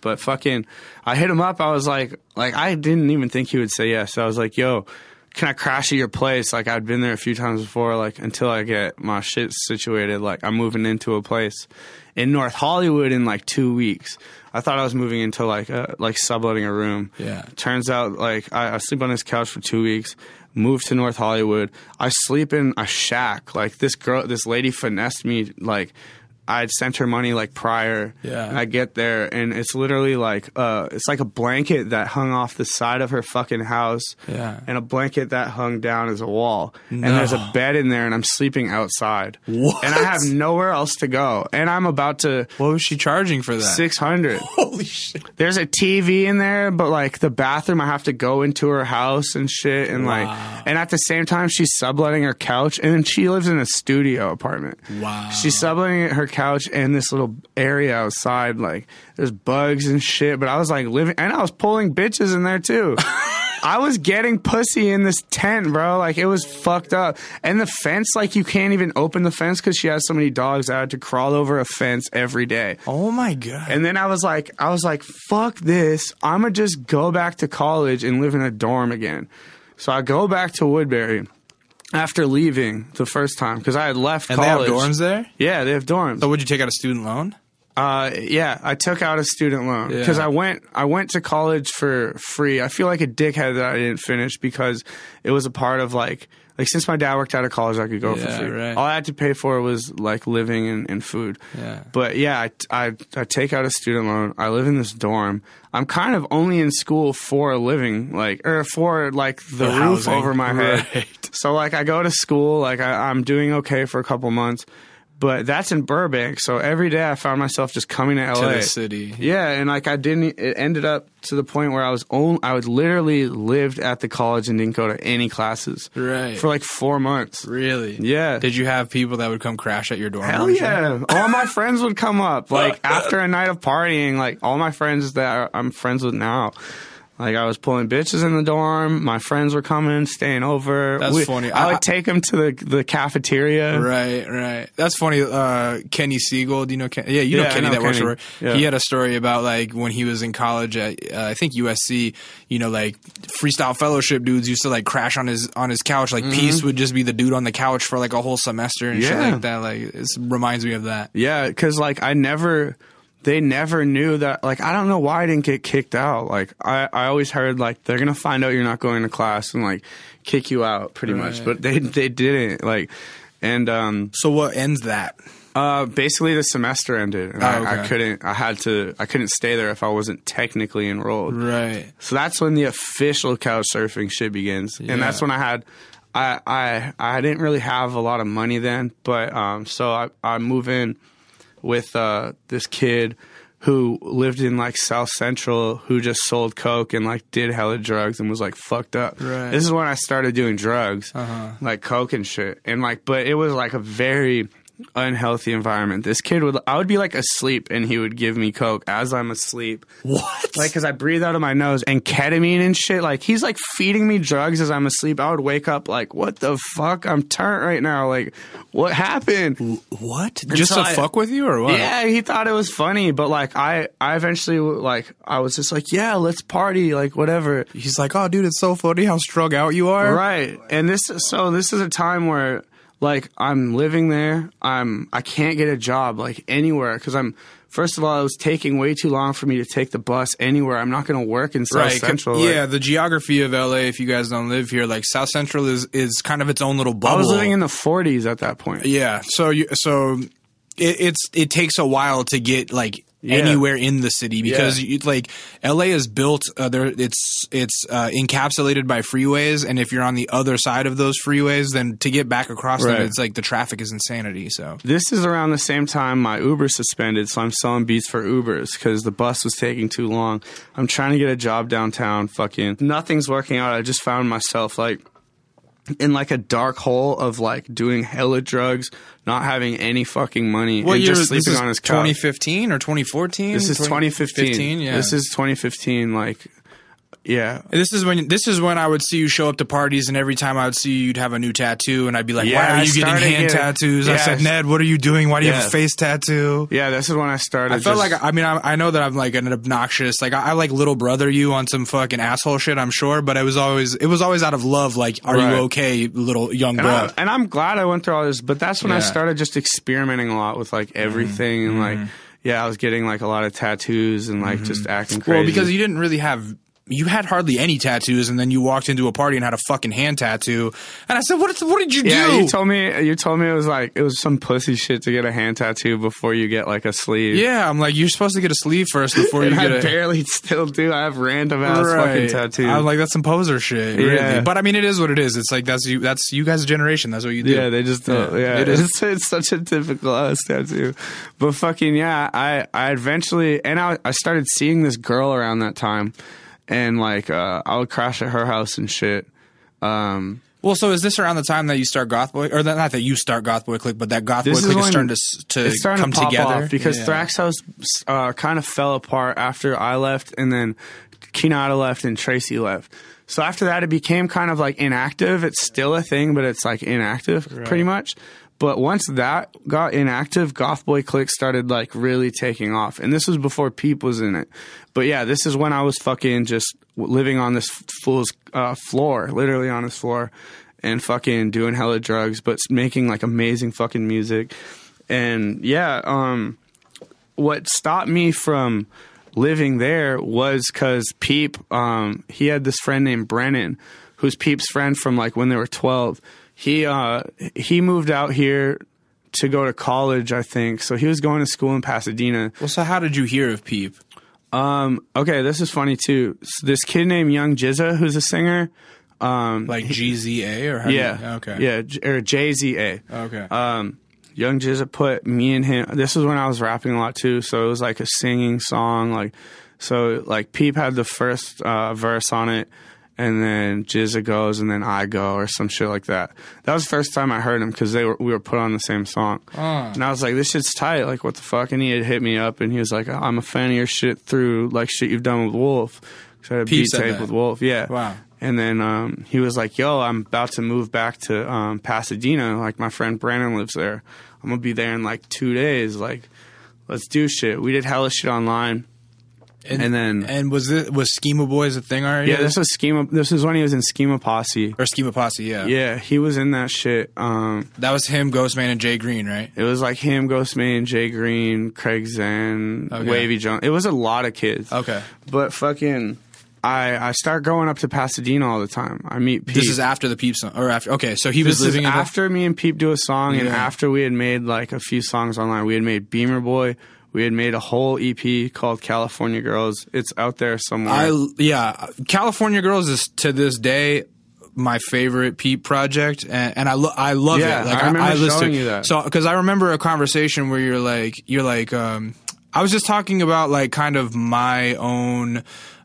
But fucking, I hit him up. I was like, like I didn't even think he would say yes. I was like, yo. can I crash at your place? Like I'd been there a few times before, like until I get my shit situated. Like I'm moving into a place in North Hollywood in like two weeks. I thought I was moving into like a, like subletting a room. Yeah. Turns out like I, I sleep on this couch for two weeks. Moved to North Hollywood. I sleep in a shack. Like this girl, this lady finessed me. Like I'd sent her money like prior. Yeah. And I get there and it's literally like uh it's like a blanket that hung off the side of her fucking house. Yeah. And a blanket that hung down as a wall. No. And there's a bed in there and I'm sleeping outside. What? And I have nowhere else to go. And I'm about to What was she charging for that? six hundred. Holy shit. There's a TV in there, but like the bathroom, I have to go into her house and shit, and Wow. like, and at the same time, she's subletting her couch, and then she lives in a studio apartment. Wow. She's subletting her couch and this little area outside, like there's bugs and shit. But I was like living, and I was pulling bitches in there too. I was getting pussy in this tent, bro. Like it was fucked up. And the fence, like you can't even open the fence because she has so many dogs. I had to crawl over a fence every day. Oh my god. And then I was like, I was like, fuck this. I'm gonna just go back to college and live in a dorm again. So I go back to Woodbury after leaving the first time because I had left and they have dorms there? Yeah, they have dorms. So would you take out a student loan? Uh, yeah, I took out a student loan because Yeah. I went I went to college for free. I feel like a dickhead that I didn't finish because it was a part of like like since my dad worked out of college, I could go Yeah, for free. right. All I had to pay for was like living and, and food. Yeah. But yeah, I, I I take out a student loan. I live in this dorm. I'm kind of only in school for a living, like or for like the For roof housing. over my head. Right. So like I go to school, like I, I'm doing okay for a couple months, but that's in Burbank. So every day I found myself just coming to LA. To the city. Yeah, and like I didn't. It ended up to the point where I was only. I would literally lived at the college and didn't go to any classes Right. for like four months. Really? Yeah. Did you have people that would come crash at your dorm? Hell yeah! all my friends would come up like after a night of partying. Like all my friends that I'm friends with now. Like I was pulling bitches in the dorm. My friends were coming, staying over. That's funny. I, I- would take them to the the cafeteria. Right, right. That's funny. Uh, Kenny Siegel, do you know? Ken- yeah, you know Yeah, Kenny know that works Kenny. for. Yeah. He had a story about like when he was in college at uh, I think USC. You know, like freestyle fellowship dudes used to like crash on his on his couch. Like Peace would just be the dude on the couch for like a whole semester and shit Mm-hmm. Like that. Like it reminds me of that. Yeah, because like I never, they never knew that. Like I don't know why I didn't get kicked out. Like I, I always heard like they're gonna find out you're not going to class and like kick you out pretty much, but they they didn't. Like, and um, So what ends that? uh, basically the semester ended, and Oh, I, I couldn't. I had to. I couldn't stay there if I wasn't technically enrolled. Right. So that's when the official couch surfing shit begins, Yeah. and that's when I had, I I I didn't really have a lot of money then, but um, so I I move in with uh this kid who lived in like South Central who just sold coke and like did hella drugs and was like fucked up. Right. This is when I started doing drugs, Uh-huh. like coke and shit, and like but it was like a very unhealthy environment. This kid would I would be like asleep and he would give me coke as I'm asleep. What? Like, cause I breathe out of my nose and ketamine and shit. Like, he's like feeding me drugs as I'm asleep. I would wake up like, what the fuck? I'm turnt right now. Like, what happened? what? Just so to I- fuck with you or what? Yeah, he thought it was funny, but like, I, I eventually like, I was just like, yeah, let's party, like whatever. He's like, oh, dude, it's so funny how strung out you are. Right. And this, so this is a time where like I'm living there. I'm, I can't get a job like anywhere because I'm. First of all, it was taking way too long for me to take the bus anywhere. I'm not going to work in South Right. Central. like- yeah, the geography of LA, if you guys don't live here, like South Central is is kind of its own little bubble. I was living in the 40s at that point. Yeah. So you so it, it's it takes a while to get like Yeah. anywhere in the city because Yeah. you, like LA is built uh, there it's it's uh, encapsulated by freeways and if you're on the other side of those freeways then to get back across Right. them it's like the traffic is insanity so This is around the same time my Uber suspended, so I'm selling beats for Ubers because the bus was taking too long. I'm trying to get a job downtown. Fucking nothing's working out. I just found myself like in like a dark hole of like doing hella drugs, not having any fucking money, what and year just sleeping on his couch. 2015 or 2014 This is 2015. 2015, yeah This is 2015. Like yeah. This is when this is when I would see you show up to parties, and every time I would see you, you'd have a new tattoo, and I'd be like, Yeah, "Why are I you getting hand getting- tattoos?" I said, "Ned, what are you doing? Why do you have a face tattoo?" Yeah, this is when I started. I felt just- like I mean I, I know that I'm like an obnoxious like I, I like little brother you on some fucking asshole shit I'm sure but it was always it was always out of love like are Right. you okay little young and, bro I, and I'm glad I went through all this, but that's when I Yeah. Mm-hmm. started just experimenting a lot with like everything and like yeah, I was getting like a lot of tattoos and like just acting crazy. well because you didn't really have you had hardly any tattoos and then you walked into a party and had a fucking hand tattoo and I said what what did you yeah, do you told me you told me it was like it was some pussy shit to get a hand tattoo before you get like a sleeve. yeah I'm like you're supposed to get a sleeve first before you and I get a barely still do. I have random ass fucking tattoos. I'm like that's some poser shit really. Yeah. but I mean it is what it is it's like that's you that's you guys' generation that's what you do Yeah, they just don't. Yeah, Yeah, it is. It's, it's such a typical ass tattoo. But fucking yeah, I I eventually and I I started seeing this girl around that time, and like uh, I would crash at her house and shit. Um, Well, so is this around the time that you start GothBoi, or that, not that you start GothBoiClique, but that GothBoiClique is starting to to it's starting come to together off because Yeah. Thrax House uh, kind of fell apart after I left, and then Kinata left and Tracy left. So after that, it became kind of like inactive. It's still a thing, but it's like inactive pretty much. But once that got inactive, GothBoiClique started like really taking off, and this was before Peep was in it. But yeah, this is when I was fucking just living on this fool's uh, floor, literally on his floor, and fucking doing hella drugs, but making like amazing fucking music. And yeah, um, what stopped me from living there was because Peep, um, he had this friend named Brennan, who's Peep's friend from like when they were 12. He, uh, he moved out here to go to college, I think. So he was going to school in Pasadena. Well, so how did you hear of Peep? Um, okay, this is funny too. S- This kid named Young Jizza, who's a singer. Um, Like GZA or how yeah. you, okay. Yeah. Or JZA. Okay. um, Young Jizza put me and him. This is when I was rapping a lot too, so it was like a singing song. Like, so like Peep had the first uh, verse on it, and then Jizza goes, and then I go, or some shit like that. That was the first time I heard him because they were we were put on the same song, Ah. and I was like, this shit's tight. Like, what the fuck? And he had hit me up, and he was like, I'm a fan of your shit through like shit you've done with Wulf. So I had a Peep beat tape that. with Wulf, yeah. Wow. And then um, he was like, "Yo, I'm about to move back to um, Pasadena. Like my friend Brandon lives there. I'm gonna be there in like two days. Like, let's do shit." We did hella shit online. And then- and was it was Schema Boys a thing already? Yeah, this was Schema. This was when he was in Schema Posse. or Schema Posse. Yeah. Yeah, he was in that shit. Um, That was him, Ghostemane, and Jay Green, right? it was like him, Ghostemane, Jay Green, Craig Xen, Okay. Wavy Jones. It was a lot of kids. Okay. But fucking, I I start going up to Pasadena all the time. I meet Pete. This is after the Peep song, or after? Okay, so he was This is living in the- after me and Peep do a song, and after we had made like a few songs online. We had made Beamer Boy. We had made a whole EP called California Girls. It's out there somewhere. I yeah, California Girls is to this day my favorite Peep project, and, and I lo- I love Yeah, it. Like I remember listen showing to- you that. So because I remember a conversation where you're like you're like um, I was just talking about like kind of my own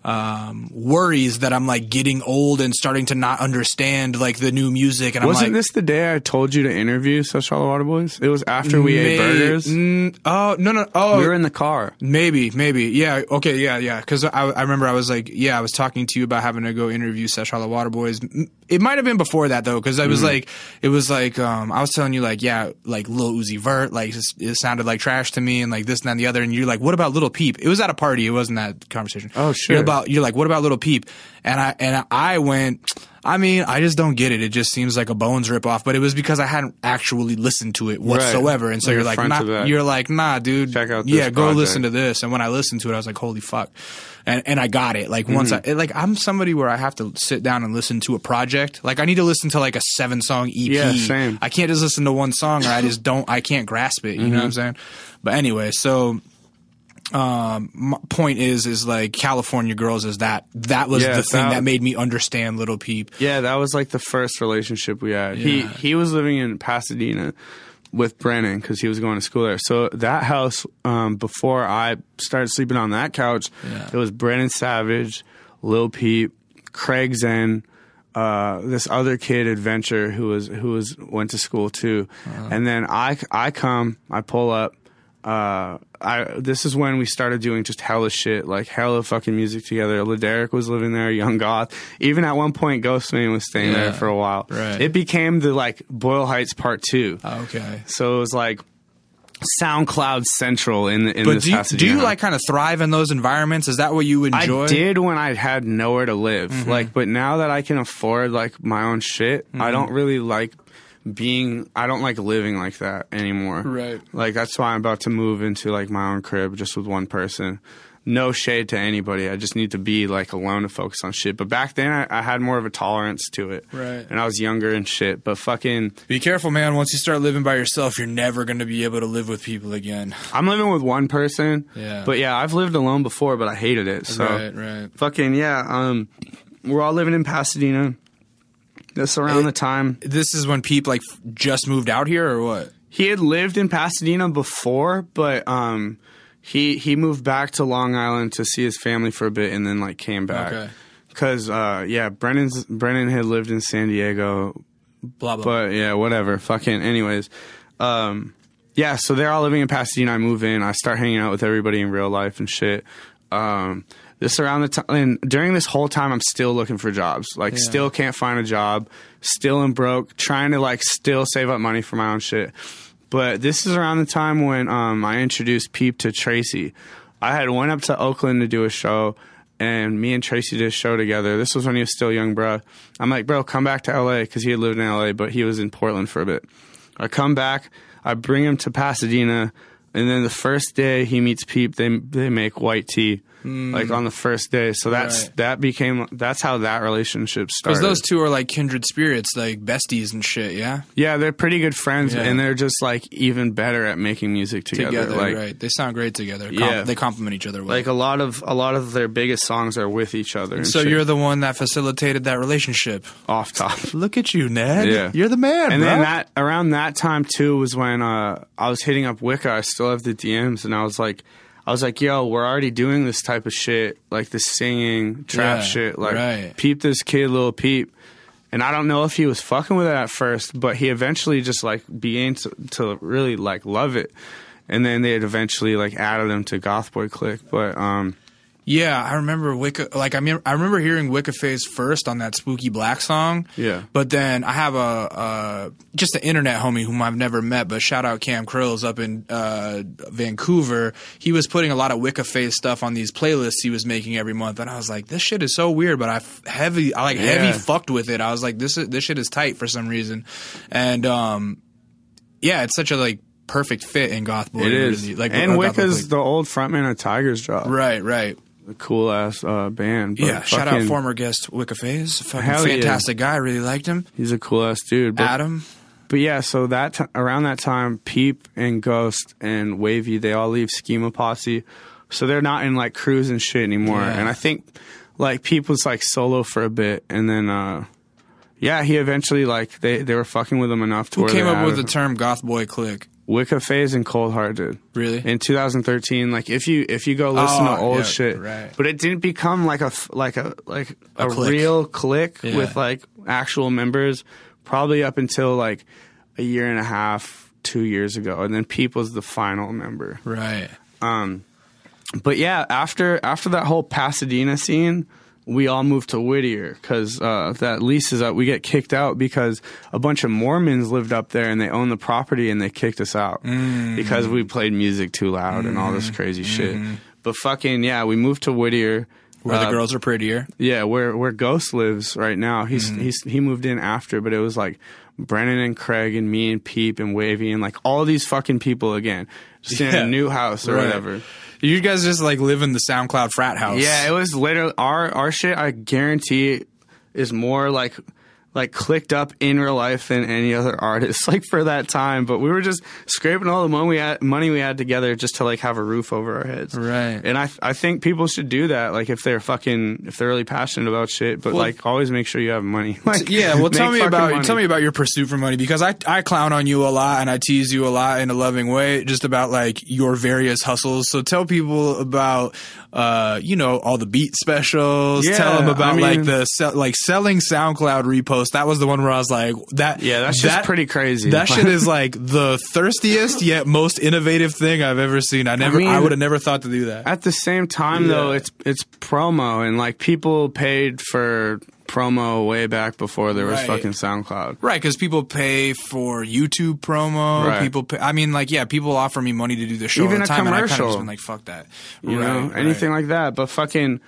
um, worries that I'm like getting old and starting to not understand like the new music, and Wasn't I'm like. this the day I told you to interview Sesh Hollow Water Boys? It was after we ate burgers. Mm, oh no no oh we were in the car. Maybe, maybe, yeah, okay, yeah, yeah. Because I, I remember I was like, yeah, I was talking to you about having to go interview Sesh Hollow Water Boys. It might have been before that though, because I was like, it was like, um, I was telling you like, yeah, like Lil Uzi Vert, like it, it sounded like trash to me, and like this and that and the other. And you're like, what about Little Peep? It was at a party. It wasn't that conversation. Oh, sure. You're about, you're like, what about Little Peep? And I and I went. I mean, I just don't get it. It just seems like a Bones ripoff, but it was because I hadn't actually listened to it whatsoever, and so you're like, nah, you're like, nah, dude, Check out yeah, go project. listen to this. And when I listened to it, I was like, holy fuck. And, and I got it. Like once Mm-hmm. I, like I'm somebody where I have to sit down and listen to a project. Like I need to listen to like a seven song EP. Yeah, same. I can't just listen to one song or I just don't, I can't grasp it. You know what I'm Mm-hmm. saying? But anyway, so, um, my point is, is like California Girls is that, that was Yeah, the thing that- that made me understand Little Peep. Yeah, that was like the first relationship we had. He he was living in Pasadena with Brennan because he was going to school there. So that house, um, before I started sleeping on that couch, Yeah. it was Brennan Savage, Lil Peep, Craig Xen, uh, this other kid Adventure who was who was went to school too, Uh-huh. and then I I come I pull up. Uh, I this is when we started doing just hella shit, like hella fucking music together. Laderick was living there, Young Goth. Even at one point, Ghostemane was staying Yeah, there for a while. right. It became the like Boyle Heights Part Two. Okay. So it was like SoundCloud Central in in But this do you, do you like kind of thrive in those environments? Is that what you enjoy? I did when I had nowhere to live. Mm-hmm. Like, but now that I can afford like my own shit, Mm-hmm. I don't really like being. I don't like living like that anymore. Right. Like that's why I'm about to move into like my own crib just with one person. No shade to anybody. I just need to be like alone to focus on shit. But back then, I, I had more of a tolerance to it. Right. And I was younger and shit. But fucking, Be careful, man. Once you start living by yourself, you're never going to be able to live with people again. I'm living with one person. Yeah. But yeah, I've lived alone before, but I hated it. So. Right, right. fucking yeah um we're all living in pasadena that's around the time. This is when Peep like just moved out here, or what? he had lived in pasadena before but um he he moved back to long island to see his family for a bit and then like came back. Okay. because uh yeah brennan's brennan had lived in san diego. Blah blah. but yeah whatever. Fucking anyways um yeah so they're all living in pasadena. I move in. I start hanging out with everybody in real life and shit. Um this around the time and during this whole time i'm still looking for jobs like Yeah. still can't find a job still am broke trying to like still save up money for my own shit but this is around the time when um i introduced peep to tracy i had went up to oakland to do a show and me and Tracy did a show together. This was when he was still young, bro. I'm like, bro, come back to LA because he had lived in LA, but he was in Portland for a bit. I come back, I bring him to Pasadena, and then the first day he meets Peep, they they make white tea, like on the first day. So that's Right. that became that's how that relationship started. Because those two are like kindred spirits, like besties and shit. Yeah. yeah, they're pretty good friends, Yeah. and they're just like even better at making music together. Together, like, right? They sound great together. Com- Yeah. They complement each other well. like a lot of a lot of their biggest songs are with each other. So shit. you're the one that facilitated that relationship. off top. Look at you, Ned. Yeah. You're the man, And bro. then that around that time too was when uh, I was hitting up Wicca. I still have the DMs, and I was like, I was like, "Yo, we're already doing this type of shit, like the singing trap Yeah, shit. Like, right. peep this kid, little peep." And I don't know if he was fucking with it at first, but he eventually just like began to, to really like love it. And then they had eventually like added him to GothBoiClique. But um, Yeah, I remember Wicca. Like I mean, I remember hearing Wicca Phase first on that Spooky Black song. Yeah. But then I have a uh, just an internet homie whom I've never met, but shout out Cam Krills up in uh, Vancouver. He was putting a lot of Wicca Phase stuff on these playlists he was making every month, and I was like, this shit is so weird. But I f- heavy, I like Yeah. heavy fucked with it. I was like, this is, this shit is tight for some reason, and um, yeah, it's such a like perfect fit in GothBoi. it is. really. like and uh, Wicca's the old frontman of Tigers Jaw. right, right. A cool ass uh, band. But Yeah, shout out former guest Wicca Phase. Fucking Hell yeah. fantastic guy. Really liked him. He's a cool ass dude. But Adam. But yeah, so that t- around that time, Peep and Ghost and Wavy they all leave Schema Posse, so they're not in like crews and shit anymore. Yeah. And I think like Peep was like solo for a bit, and then uh yeah, he eventually like they they were fucking with him enough to Who came up with the term GothBoiClique? Wicca Phase and Cold Hart did Really? in 2013. Like if you if you go listen Oh, to old yeah, shit, right. but it didn't become like a like a like A a, clique. real clique Yeah. with like actual members. Probably up until like a year and a half, two years ago, and then People's the final member. right. Um, but yeah, after after that whole Pasadena scene, we all moved to Whittier because uh, that lease is up. We get kicked out because a bunch of Mormons lived up there and they own the property and they kicked us out because we played music too loud and all this crazy shit. But fucking yeah, we moved to Whittier. Where the Uh, girls are prettier. yeah, where where Ghost lives right now. He's Mm-hmm. he's he moved in after, but it was like Brennan and Craig and me and Peep and Wavy and like all these fucking people again, just in a new house or Right. whatever. You guys just like live in the SoundCloud frat house. Yeah, it was literally our our shit. I guarantee is more like like clicked up in real life than any other artist like for that time. But we were just scraping all the money we had money we had together just to like have a roof over our heads. Right. And I I think people should do that. Like if they're fucking if they're really passionate about shit. But Well- like always make sure you have money. Like Yeah, well, tell me about money. tell me about your pursuit for money because I I clown on you a lot and I tease you a lot in a loving way just about like your various hustles. So tell people about uh you know all the beat specials. Yeah, tell them about I like the like selling SoundCloud reposts post, that was the one where I was like, that Yeah, that's just pretty crazy. That shit is like the thirstiest yet most innovative thing I've ever seen. I never, I, mean- would have never thought to do that. At the same time, though, it's it's promo, and like people paid for promo way back before there was Right. fucking SoundCloud. Right, because people pay for YouTube promo. Right. People, pay, I mean, like, yeah, people offer me money to do the show Even all the a time, and I kind of commercial. just been like, fuck that. you Right, know, anything like that. But fucking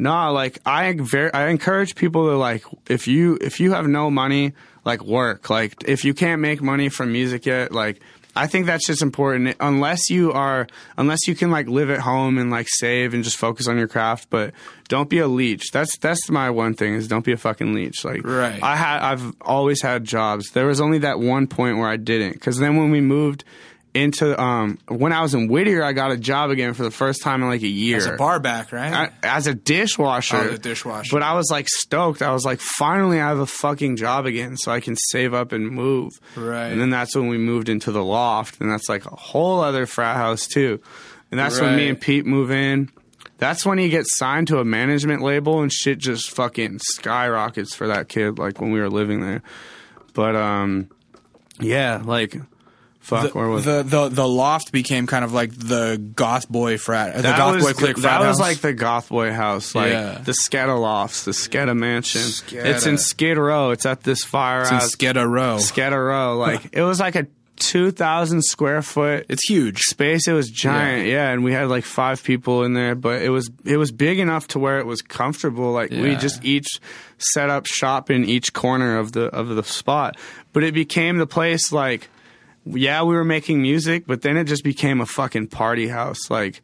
nah, like I very I encourage people to like if you if you have no money, like work. Like if you can't make money from music yet, like I think that's just important. Unless you are, unless you can like live at home and like save and just focus on your craft, but don't be a leech. That's that's my one thing is don't be a fucking leech. Like Right. I had, I've always had jobs. There was only that one point where I didn't, because then when we moved into, um, when I was in Whittier, I got a job again for the first time in like a year As a bar back, right? I- as a dishwasher. Oh, the dishwasher. But I was like stoked. I was like, finally, I have a fucking job again, so I can save up and move. Right. And then that's when we moved into the loft, and that's like a whole other frat house too. And that's when me and Pete move in. That's when he gets signed to a management label, and shit just fucking skyrockets for that kid. Like when we were living there. But um, yeah, like. Fuck, where was the, the the loft became kind of like the GothBoi frat, the goth was, boy clique That frat was house. like the GothBoi house, like Yeah. the Sketa lofts, the Sketa mansion. Sketa. It's in Skid Row. It's at this fire It's in house, Row. Sketa Row. Like it was like a two thousand square foot It's huge. space. It was giant, Yeah. yeah. and we had like five people in there, but it was it was big enough to where it was comfortable. Like we just each set up shop in each corner of the of the spot, but it became the place like. Yeah, we were making music, but then it just became a fucking party house. Like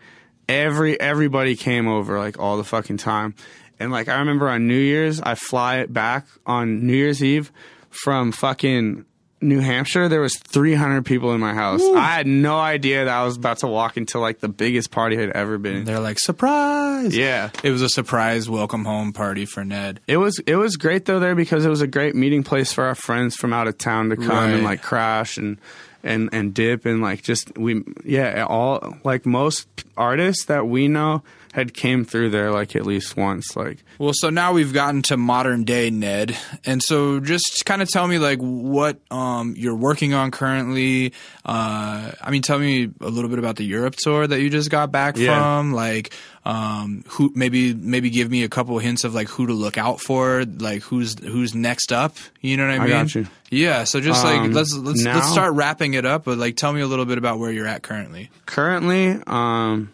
every everybody came over like all the fucking time. And like I remember on New Year's, I fly back on New Year's Eve from fucking New Hampshire. There was 300 people in my house. I had no idea that I was about to walk into like the biggest party I'd ever been. They're like surprise. Yeah. it was a surprise welcome home party for Ned. It was it was great though there because it was a great meeting place for our friends from out of town to come Right. and like crash and and and dip and like just we yeah all like most artists that we know had came through there like at least once like Well, so now we've gotten to modern day Ned, and so just kind of tell me like what um, you're working on currently. Uh, I mean, tell me a little bit about the Europe tour that you just got back Yeah. from. Like, um, who maybe maybe give me a couple hints of like who to look out for, like who's who's next up. You know what I mean? got you. Yeah. So just like Um, let's let's now- let's start wrapping it up, but like tell me a little bit about where you're at currently. currently um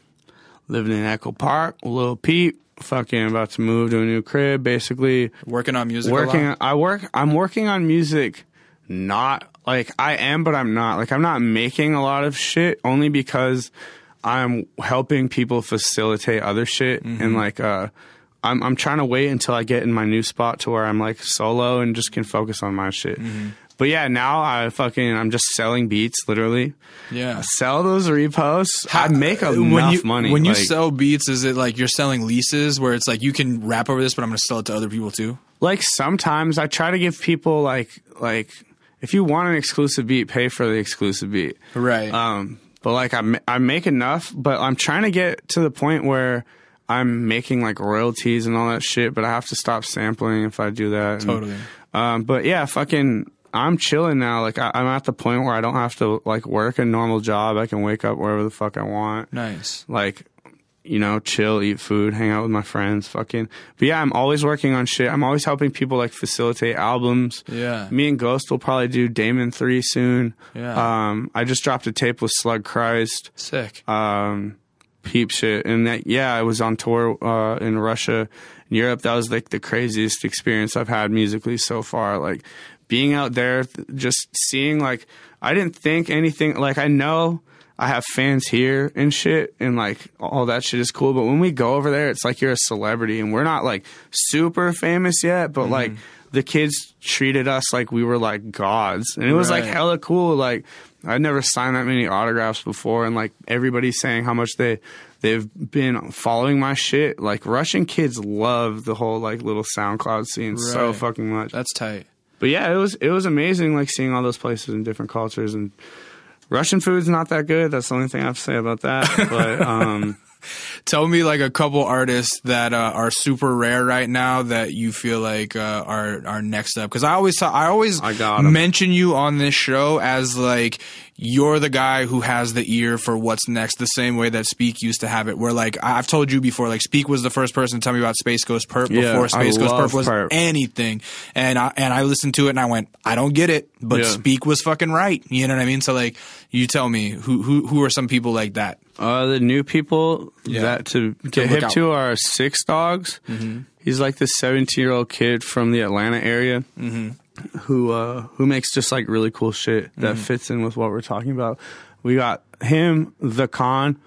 living in Echo Park Little Pete fucking about to move to a new crib basically Working on music. a working? I work I'm working on music not like I am but I'm not like I'm not making a lot of shit only because I'm helping people facilitate other shit Mm-hmm. and like uh I'm I'm trying to wait until I get in my new spot to where I'm like solo and just can focus on my shit. Mm-hmm. But yeah, now I fucking I'm just selling beats literally. Yeah. Sell those reposts. I make enough when you, money. When you like, sell beats, is it like you're selling leases where it's like you can rap over this, but I'm going to sell it to other people too? like sometimes I try to give people like like if you want an exclusive beat, pay for the exclusive beat. Right. Um, but like I I make enough, but I'm trying to get to the point where I'm making like royalties and all that shit. But I have to stop sampling if I do that. And, Totally. um, but yeah, fucking. I'm chilling now. Like I, I'm at the point where I don't have to like work a normal job. I can wake up wherever the fuck I want. nice. like you know chill eat food hang out with my friends fucking but yeah i'm always working on shit i'm always helping people like facilitate albums Yeah. me and ghost will probably do damon 3 soon Yeah. um i just dropped a tape with slug christ Sick. um peep shit and that yeah i was on tour uh in russia and europe that was like the craziest experience i've had musically so far like being out there just seeing like i didn't think anything like i know i have fans here and shit and like all that shit is cool but when we go over there it's like you're a celebrity and we're not like super famous yet but mm-hmm. like the kids treated us like we were like gods and it was like hella cool like I'd never signed that many autographs before, and like everybody's saying how much they they've been following my shit. Like Russian kids love the whole like little SoundCloud scene so fucking much. That's tight. But yeah, it was it was amazing like seeing all those places and different cultures and Russian food's not that good. That's the only thing I have to say about that. But um Tell me like a couple artists that uh, are super rare right now that you feel like uh, are are next up. Because I always I always I got 'em. mention you on this show as like you're the guy who has the ear for what's next. The same way that Speak used to have it. Where like I- I've told you before, like Speak was the first person to tell me about Space Ghost Purrp Yeah, before I Space Ghost Purrp was Purrp. anything. And I and I listened to it and I went, I don't get it, but Yeah. Speak was fucking right. You know what I mean? So like, you tell me who who who are some people like that? Uh, the new people Yeah. That to get hip out. to are Six Dogs. Mm-hmm. He's like the 17 year old kid from the Atlanta area Mm-hmm. who uh, who makes just like really cool shit that Mm-hmm. fits in with what we're talking about. We got him, the Khan,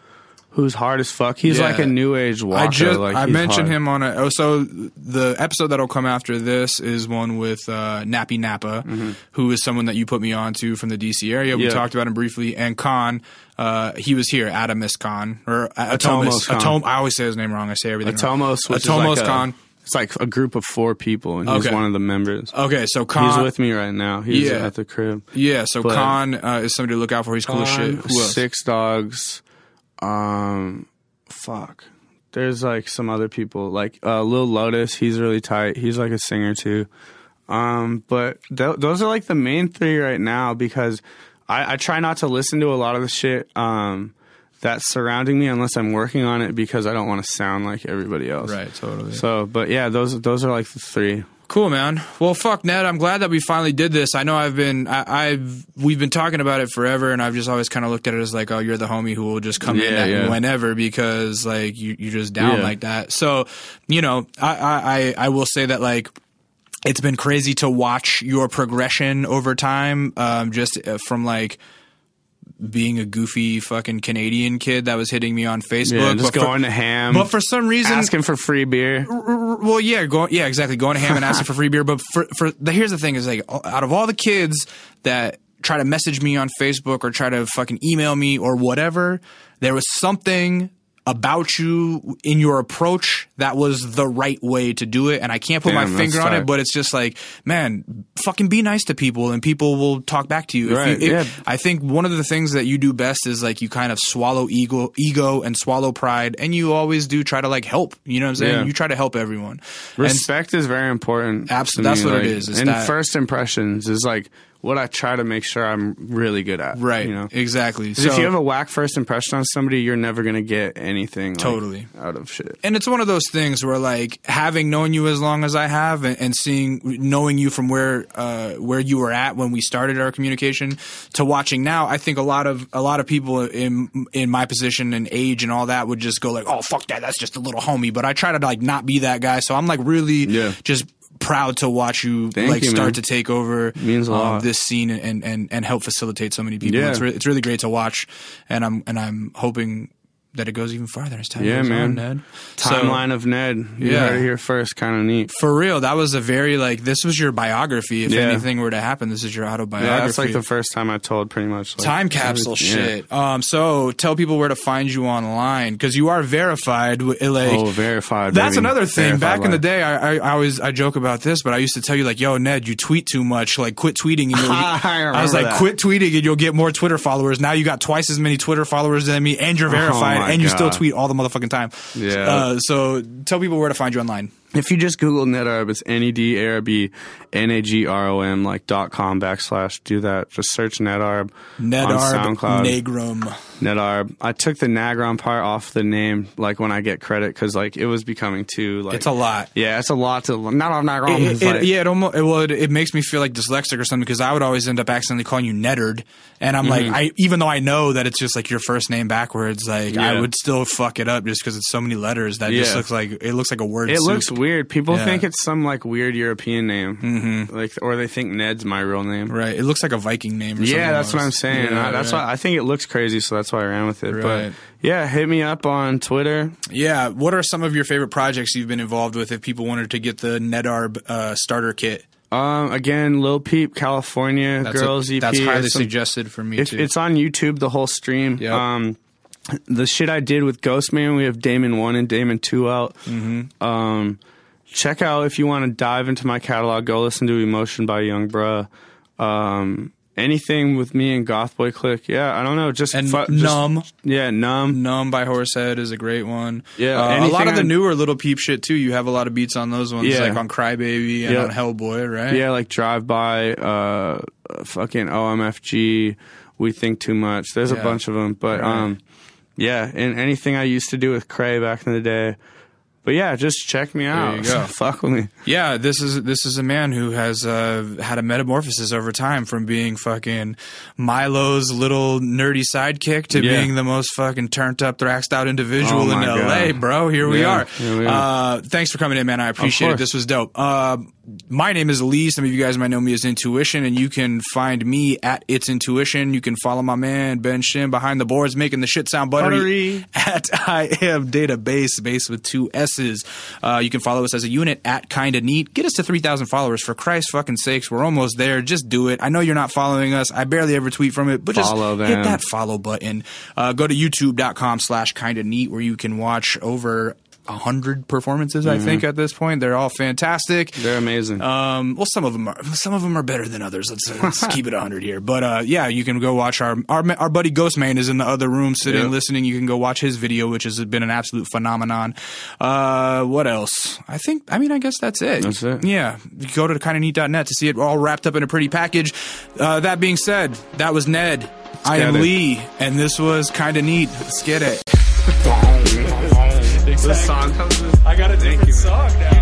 who's hard as fuck. He's Yeah. like a new age walker. I just like, I mentioned hard. him on a oh so the episode that'll come after this is one with uh, Nappy Nappa, who is someone that you put me on to from the DC area. We Mm-hmm. Yeah. talked about him briefly, and Khan. Uh, he was here, Adamus Khan or uh, Atomos. Atom- I always say his name wrong. I say everything. wrong. Atomos, which Atomos like a- Khan. It's like a group of four people, and he's Okay. one of the members. Okay, so Khan. He's with me right now. He's Yeah. at the crib. yeah, so but- Khan uh, is somebody to look out for. He's cool as shit. Six dogs. Um, fuck. There's like some other people, like uh, Lil Lotus. He's really tight. He's like a singer too. Um, but th- those are like the main three right now because I, I try not to listen to a lot of the shit um, that's surrounding me unless I'm working on it because I don't want to sound like everybody else. Right, totally. So, but yeah, those those are like the three. Cool, man. Well, fuck, Ned. I'm glad that we finally did this. I know I've been, I, I've, we've been talking about it forever, and I've just always kind of looked at it as like, oh, you're the homie who will just come in Yeah, at yeah. whenever because like you, you're just down Yeah. like that. So, you know, I, I, I, I will say that like. It's been crazy to watch your progression over time, um, just uh, from like being a goofy fucking Canadian kid that was hitting me on Facebook. Yeah, just but for- going to ham, but for some reason, asking for free beer. well, yeah, going, yeah, exactly. Going to ham and asking for free beer. But for, for the, here's the thing: is like out of all the kids that try to message me on Facebook or try to fucking email me or whatever, there was something about you in your approach that was the right way to do it and I can't put Damn, my finger on tight. it but it's just like man fucking be nice to people and people will talk back to you, If Right, you yeah. I think one of the things that you do best is like you kind of swallow ego ego and swallow pride and you always do try to like help you know what I'm saying Yeah. you try to help everyone And- Respect is very important. Abs- to that's me, what it like, is, is and that- first impressions is like what I try to make sure I'm really good at. Right. You know. Exactly. So, if you have a whack first impression on somebody, you're never gonna get anything like, Totally. out of shit. and it's one of those things where like having known you as long as I have and, and seeing knowing you from where uh, where you were at when we started our communication to watching now, I think a lot of a lot of people in in my position and age and all that would just go like, oh fuck that, that's just a little homie. But I try to like not be that guy, so I'm like really Yeah. just proud to watch you Thank like you, start man. to take over um, this scene and, and and help facilitate so many people. Yeah. It's, re- it's really great to watch, and I'm and I'm hoping that it goes even farther as time Yeah, goes man. on, Ned. So- Timeline of Ned. You Yeah. heard it here first. Kind of neat. for real, that was a very like this was your biography. If Yeah. anything were to happen, this is your autobiography. Yeah, that's like the first time I told pretty much. Like, time capsule shit. Um, so tell people where to find you online because you are verified. Like, Oh, verified. that's baby. another thing. Verified Back in the day, I, I, I always I joke about this, but I used to tell you like, "Yo, Ned, you tweet too much. Like, quit tweeting." And you'll, I was like, that. "Quit tweeting, and you'll get more Twitter followers." Now you got twice as many Twitter followers than me, and you're verified, Oh and you still tweet all the motherfucking time. Yeah. Uh, so tell people where to find you online. If you just Google Nedarb, it's N E D A R B N A G R O M like dot com backslash. Do that. Just search Nedarb on Nedarb SoundCloud. Nagrom. Nedarb. I took the Nagrom part off the name, like when I get credit, because like it was becoming too like It's a lot. Yeah, it's a lot to not on Nagrom. It, it- like- yeah, it almost it, well, it, it makes me feel like dyslexic or something because I would always end up accidentally calling you Neddard, and I'm Mm-hmm. like, I even though I know that it's just like your first name backwards, like I would still fuck it up just because it's so many letters that just looks like it looks like a word. It soup. looks weird. People Yeah. think it's some like weird European name, mm-hmm. like, or they think Ned's my real name. right. It looks like a Viking name. Or Yeah, that's what I'm saying. Yeah, I, that's right. why I think it looks crazy, so that's why I ran with it. Right. But yeah, hit me up on Twitter. Yeah. What are some of your favorite projects you've been involved with? If people wanted to get the Nedarb uh, starter kit, Um, again, Lil Peep, California, that's girls a, EP. That's highly some- suggested for me too. it's on YouTube, the whole stream. Yep. Um, the shit I did with Ghostemane, we have Damon one and Damon two out. Mm-hmm. Um, check out if you want to dive into my catalog. Go listen to Emotion by Yung Bruh. Um, anything with me and GothBoiClique. Yeah, I don't know. Just And fu- just- Numb. yeah, numb. Numb by Horsehead is a great one. Yeah, Uh, a lot of the on- newer Lil Peep shit too. You have a lot of beats on those ones, Yeah. like on Crybaby and Yeah. on Hellboy, right? Yeah, like drive by, uh, fucking OMFG. We think too much. There's Yeah. a bunch of them, but Right. um, yeah, and anything I used to do with Kray back in the day. But yeah, just check me out. you go. Fuck with me. Yeah, this is this is a man who has uh, had a metamorphosis over time from being fucking Milo's little nerdy sidekick to Yeah. being the most fucking turned up, thrashed out individual Oh in my LA, God. bro. Here we Yeah, are. here we. Uh, thanks for coming in, man. I appreciate it. course. This was dope. Uh, my name is Lee. Some of you guys might know me as Intuition, and you can find me at It's Intuition. You can follow my man Ben Shim behind the boards, making the shit sound buttery, Buttery. at I am Database, base with two S's. Uh, you can follow us as a unit at Kinda Neat. Get us to 3,000 followers for Christ's fucking sakes. We're almost there. Just do it. I know you're not following us. I barely ever tweet from it, but just Follow hit that follow button. Uh, go to youtube.com slash Kinda Neat where you can watch over hundred performances. I think at this point they're all fantastic. They're amazing. Um, well, some of them are some of them are better than others. Let's, let's keep it hundred here. But uh, yeah, you can go watch our our our buddy Ghostemane is in the other room sitting Yep. listening. You can go watch his video, which has been an absolute phenomenon. Uh, what else? I think. I mean, I guess that's it. That's it. Yeah, you go to kindofneat.net to see it all wrapped up in a pretty package. Uh, that being said, that was Ned. I am it. Lee, and this was kind of neat. Let's get it. This song comes. I got a different song now.